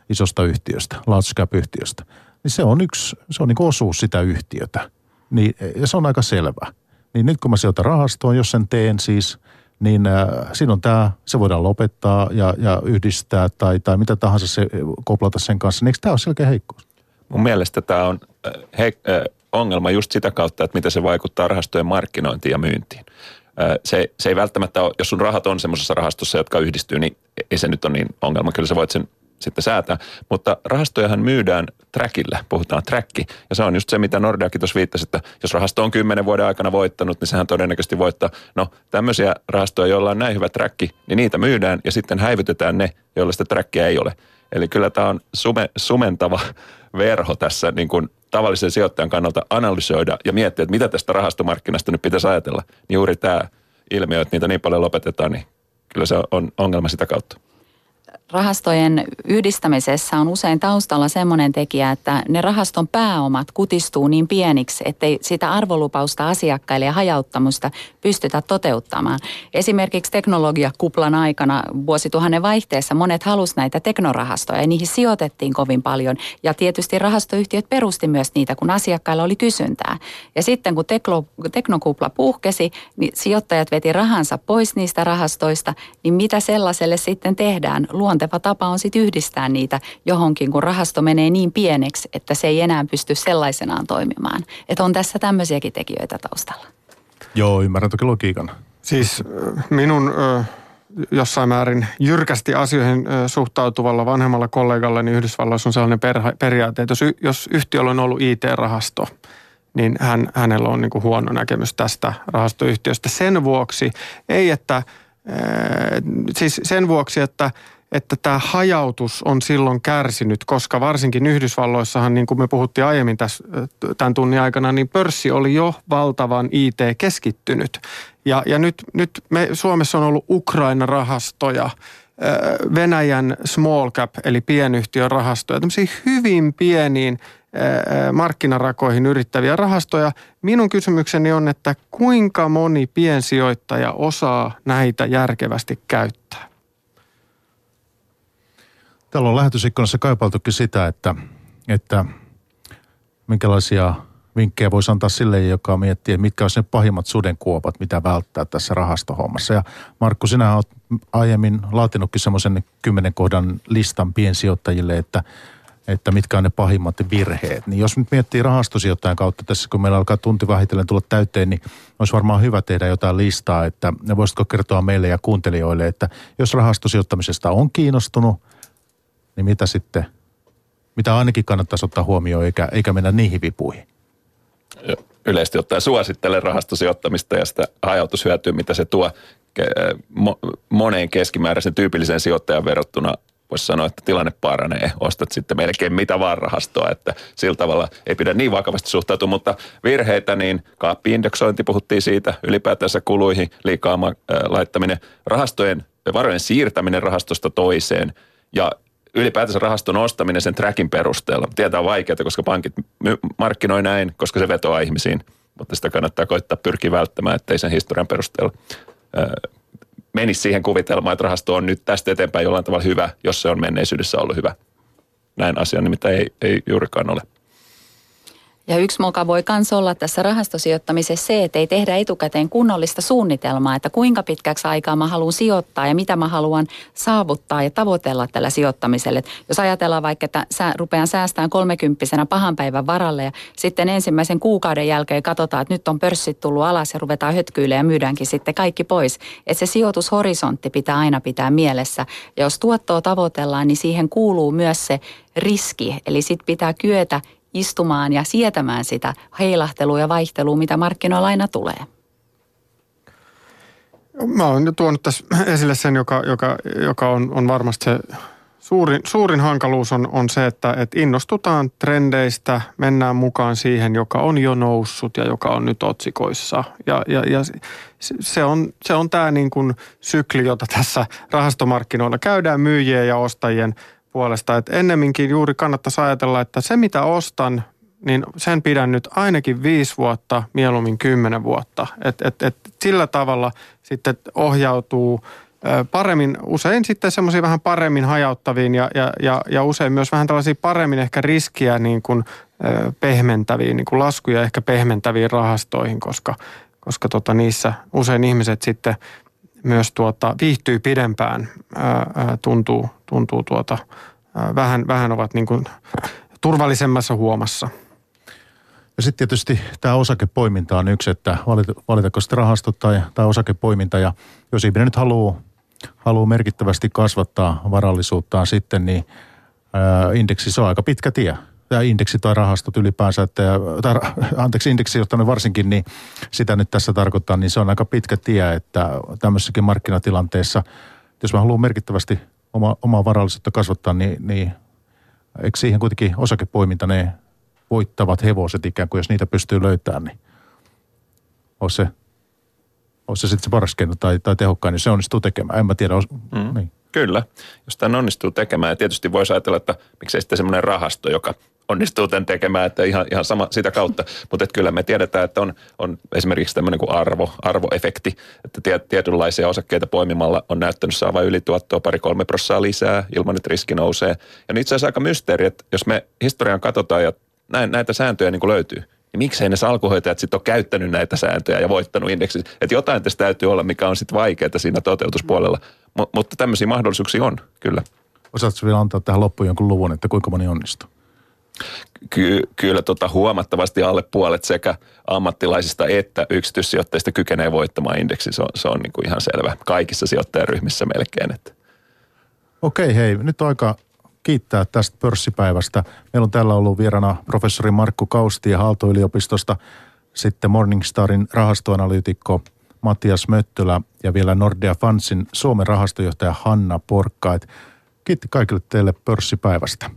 isosta yhtiöstä, large cap yhtiöstä, niin se on yksi, se on niin osuus sitä yhtiötä. Niin, ja se on aika selvä. Niin nyt kun mä sijoitan rahastoon, jos sen teen siis – niin äh, siinä on tämä, se voidaan lopettaa ja, ja yhdistää tai, tai mitä tahansa se koplata sen kanssa. Niin eikö tämä ole selkeä heikkous? Mun mielestä tämä on äh, he, äh, ongelma just sitä kautta, että miten se vaikuttaa rahastojen markkinointiin ja myyntiin. Se, se ei välttämättä ole, jos sun rahat on semmoisessa rahastossa, jotka yhdistyy, niin ei se nyt ole niin ongelma. Kyllä sä voit sen sitten säätää. Mutta rahastojahan myydään trackillä, puhutaan tracki. Ja se on just se, mitä Nordeakin tuossa viittasi, että jos rahasto on kymmenen vuoden aikana voittanut, niin sehän todennäköisesti voittaa. No tämmöisiä rahastoja, joilla on näin hyvä tracki, niin niitä myydään ja sitten häivytetään ne, joilla sitä trackia ei ole. Eli kyllä tämä on sume, sumentava verho tässä niin kuin tavallisen sijoittajan kannalta analysoida ja miettiä, että mitä tästä rahastomarkkinasta nyt pitäisi ajatella. Niin juuri tämä ilmiö, että niitä niin paljon lopetetaan, niin kyllä se on ongelma sitä kautta rahastojen yhdistämisessä on usein taustalla semmoinen tekijä, että ne rahaston pääomat kutistuu niin pieniksi, ettei sitä arvolupausta asiakkaille ja hajauttamusta pystytä toteuttamaan. Esimerkiksi teknologiakuplan aikana vuosituhannen vaihteessa monet halusivat näitä teknorahastoja ja niihin sijoitettiin kovin paljon. Ja tietysti rahastoyhtiöt perusti myös niitä, kun asiakkailla oli kysyntää. Ja sitten kun teklo, teknokupla puhkesi, niin sijoittajat veti rahansa pois niistä rahastoista, niin mitä sellaiselle sitten tehdään? Luonteva tapa on sitten yhdistää niitä johonkin, kun rahasto menee niin pieneksi, että se ei enää pysty sellaisenaan toimimaan. Että on tässä tämmöisiäkin tekijöitä taustalla. Joo, ymmärrän toki logiikan. Siis minun jossain määrin jyrkästi asioihin suhtautuvalla vanhemmalla kollegalla, niin Yhdysvalloissa on sellainen perha, periaate, että jos, jos yhtiöllä on ollut IT-rahasto, niin hän, hänellä on niin kuin huono näkemys tästä rahastoyhtiöstä. Sen vuoksi ei, että siis sen vuoksi, että että tämä hajautus on silloin kärsinyt, koska varsinkin Yhdysvalloissahan, niin kuin me puhuttiin aiemmin tässä, tämän tunnin aikana, niin pörssi oli jo valtavan IT-keskittynyt. Ja, ja nyt, nyt me, Suomessa on ollut Ukraina-rahastoja, Venäjän small cap eli pienyhtiön rahastoja, tämmöisiä hyvin pieniin markkinarakoihin yrittäviä rahastoja. Minun kysymykseni on, että kuinka moni piensijoittaja osaa näitä järkevästi käyttää? Täällä on lähetysikkunassa kaipaltukin sitä, että, että minkälaisia vinkkejä voisi antaa sille, joka miettii, mitkä olisivat ne pahimmat sudenkuopat, mitä välttää tässä rahastohommassa. Ja Markku, sinä olet aiemmin laatinutkin semmoisen kymmenen kohdan listan piensijoittajille, että, että mitkä on ne pahimmat virheet. Niin jos nyt miettii rahastosijoittajan kautta tässä, kun meillä alkaa tunti vähitellen tulla täyteen, niin olisi varmaan hyvä tehdä jotain listaa, että voisitko kertoa meille ja kuuntelijoille, että jos rahastosijoittamisesta on kiinnostunut, niin mitä sitten, mitä ainakin kannattaisi ottaa huomioon, eikä, eikä mennä niihin vipuihin? Yleisesti ottaen suosittelen rahastosijoittamista ja sitä hajautushyötyä, mitä se tuo moneen keskimääräisen tyypillisen sijoittajan verrattuna. Voisi sanoa, että tilanne paranee, ostat sitten melkein mitä vaan rahastoa, että sillä tavalla ei pidä niin vakavasti suhtautua, mutta virheitä, niin kaappiindeksointi, puhuttiin siitä, ylipäätänsä kuluihin liikaa laittaminen, rahastojen varojen siirtäminen rahastosta toiseen. Ja ylipäätänsä rahaston ostaminen sen trackin perusteella. Tietää on vaikeaa, koska pankit markkinoi näin, koska se vetoaa ihmisiin, mutta sitä kannattaa koittaa pyrkiä välttämään, ettei sen historian perusteella menisi siihen kuvitelmaan, että rahasto on nyt tästä eteenpäin jollain tavalla hyvä, jos se on menneisyydessä ollut hyvä. Näin asia nimittäin ei, ei juurikaan ole. Ja yksi moka voi myös olla tässä rahastosijoittamisessa se, että ei tehdä etukäteen kunnollista suunnitelmaa, että kuinka pitkäksi aikaa mä haluan sijoittaa ja mitä mä haluan saavuttaa ja tavoitella tällä sijoittamisella. jos ajatellaan vaikka, että sä rupean säästämään kolmekymppisenä pahan päivän varalle ja sitten ensimmäisen kuukauden jälkeen katsotaan, että nyt on pörssit tullut alas ja ruvetaan hötkyilemään ja myydäänkin sitten kaikki pois. Että se sijoitushorisontti pitää aina pitää mielessä. Ja jos tuottoa tavoitellaan, niin siihen kuuluu myös se riski. Eli sitten pitää kyetä istumaan ja sietämään sitä heilahtelua ja vaihtelua, mitä markkinoilla aina tulee? Mä oon tuonut tässä esille sen, joka, joka, joka on, on varmasti se suurin, suurin hankaluus on, on se, että, että innostutaan trendeistä, mennään mukaan siihen, joka on jo noussut ja joka on nyt otsikoissa. Ja, ja, ja se on, se on tämä niin kuin sykli, jota tässä rahastomarkkinoilla käydään myyjien ja ostajien – puolesta. Että ennemminkin juuri kannattaisi ajatella, että se mitä ostan, niin sen pidän nyt ainakin viisi vuotta, mieluummin kymmenen vuotta. Et, et, et sillä tavalla sitten ohjautuu paremmin, usein sitten semmoisiin vähän paremmin hajauttaviin ja, ja, ja, ja usein myös vähän tällaisia paremmin ehkä riskiä niin kuin pehmentäviin, niin kuin laskuja ehkä pehmentäviin rahastoihin, koska, koska tota niissä usein ihmiset sitten myös tuota, viihtyy pidempään, ää, tuntuu, tuntuu tuota, vähän, vähän ovat niin kuin turvallisemmassa huomassa. Ja sitten tietysti tämä osakepoiminta on yksi, että valitako sitten rahasto tai, tai osakepoiminta. Ja jos ihminen nyt haluaa, haluaa merkittävästi kasvattaa varallisuuttaan sitten, niin ää, indeksi se on aika pitkä tie tämä indeksi tai rahastot ylipäänsä, että, tai, anteeksi indeksi ottanut varsinkin, niin sitä nyt tässä tarkoittaa, niin se on aika pitkä tie, että tämmöisessäkin markkinatilanteessa, jos mä haluan merkittävästi oma, omaa varallisuutta kasvattaa, niin, niin eikö siihen kuitenkin osakepoiminta ne voittavat hevoset ikään kuin, jos niitä pystyy löytämään, niin on se, on se sitten se paras keino tai, tai tehokkain, niin se onnistuu tekemään. En mä tiedä, os, mm. niin. Kyllä, jos tämän onnistuu tekemään. Ja tietysti voisi ajatella, että miksei sitten semmoinen rahasto, joka onnistuu tämän tekemään, että ihan, ihan sama sitä kautta. Mutta kyllä me tiedetään, että on, on esimerkiksi tämmöinen kuin arvo, arvoefekti, että tiet, tietynlaisia osakkeita poimimalla on näyttänyt saavan ylituottoa pari-kolme prossaa lisää ilman, että riski nousee. Ja itse asiassa aika mysteeri, että jos me historian katsotaan ja näitä sääntöjä niin kuin löytyy, niin miksei ne salkuhoitajat sitten ole käyttänyt näitä sääntöjä ja voittanut indeksi. Että jotain tässä täytyy olla, mikä on sitten vaikeaa siinä toteutuspuolella. M- mutta tämmöisiä mahdollisuuksia on, kyllä. Osaatko vielä antaa tähän loppuun jonkun luvun, että kuinka moni onnistuu? Ky- kyllä tota huomattavasti alle puolet sekä ammattilaisista että yksityissijoittajista kykenee voittamaan indeksi. Se on, se on niin kuin ihan selvä kaikissa sijoittajaryhmissä melkein. Että. Okei, hei, nyt on aika kiittää tästä pörssipäivästä. Meillä on täällä ollut vieraana professori Markku Kausti ja Aalto-yliopistosta, sitten Morningstarin rahastoanalyytikko Matias Möttölä ja vielä Nordea Fundsin Suomen rahastojohtaja Hanna Porkka. Kiitti kaikille teille pörssipäivästä.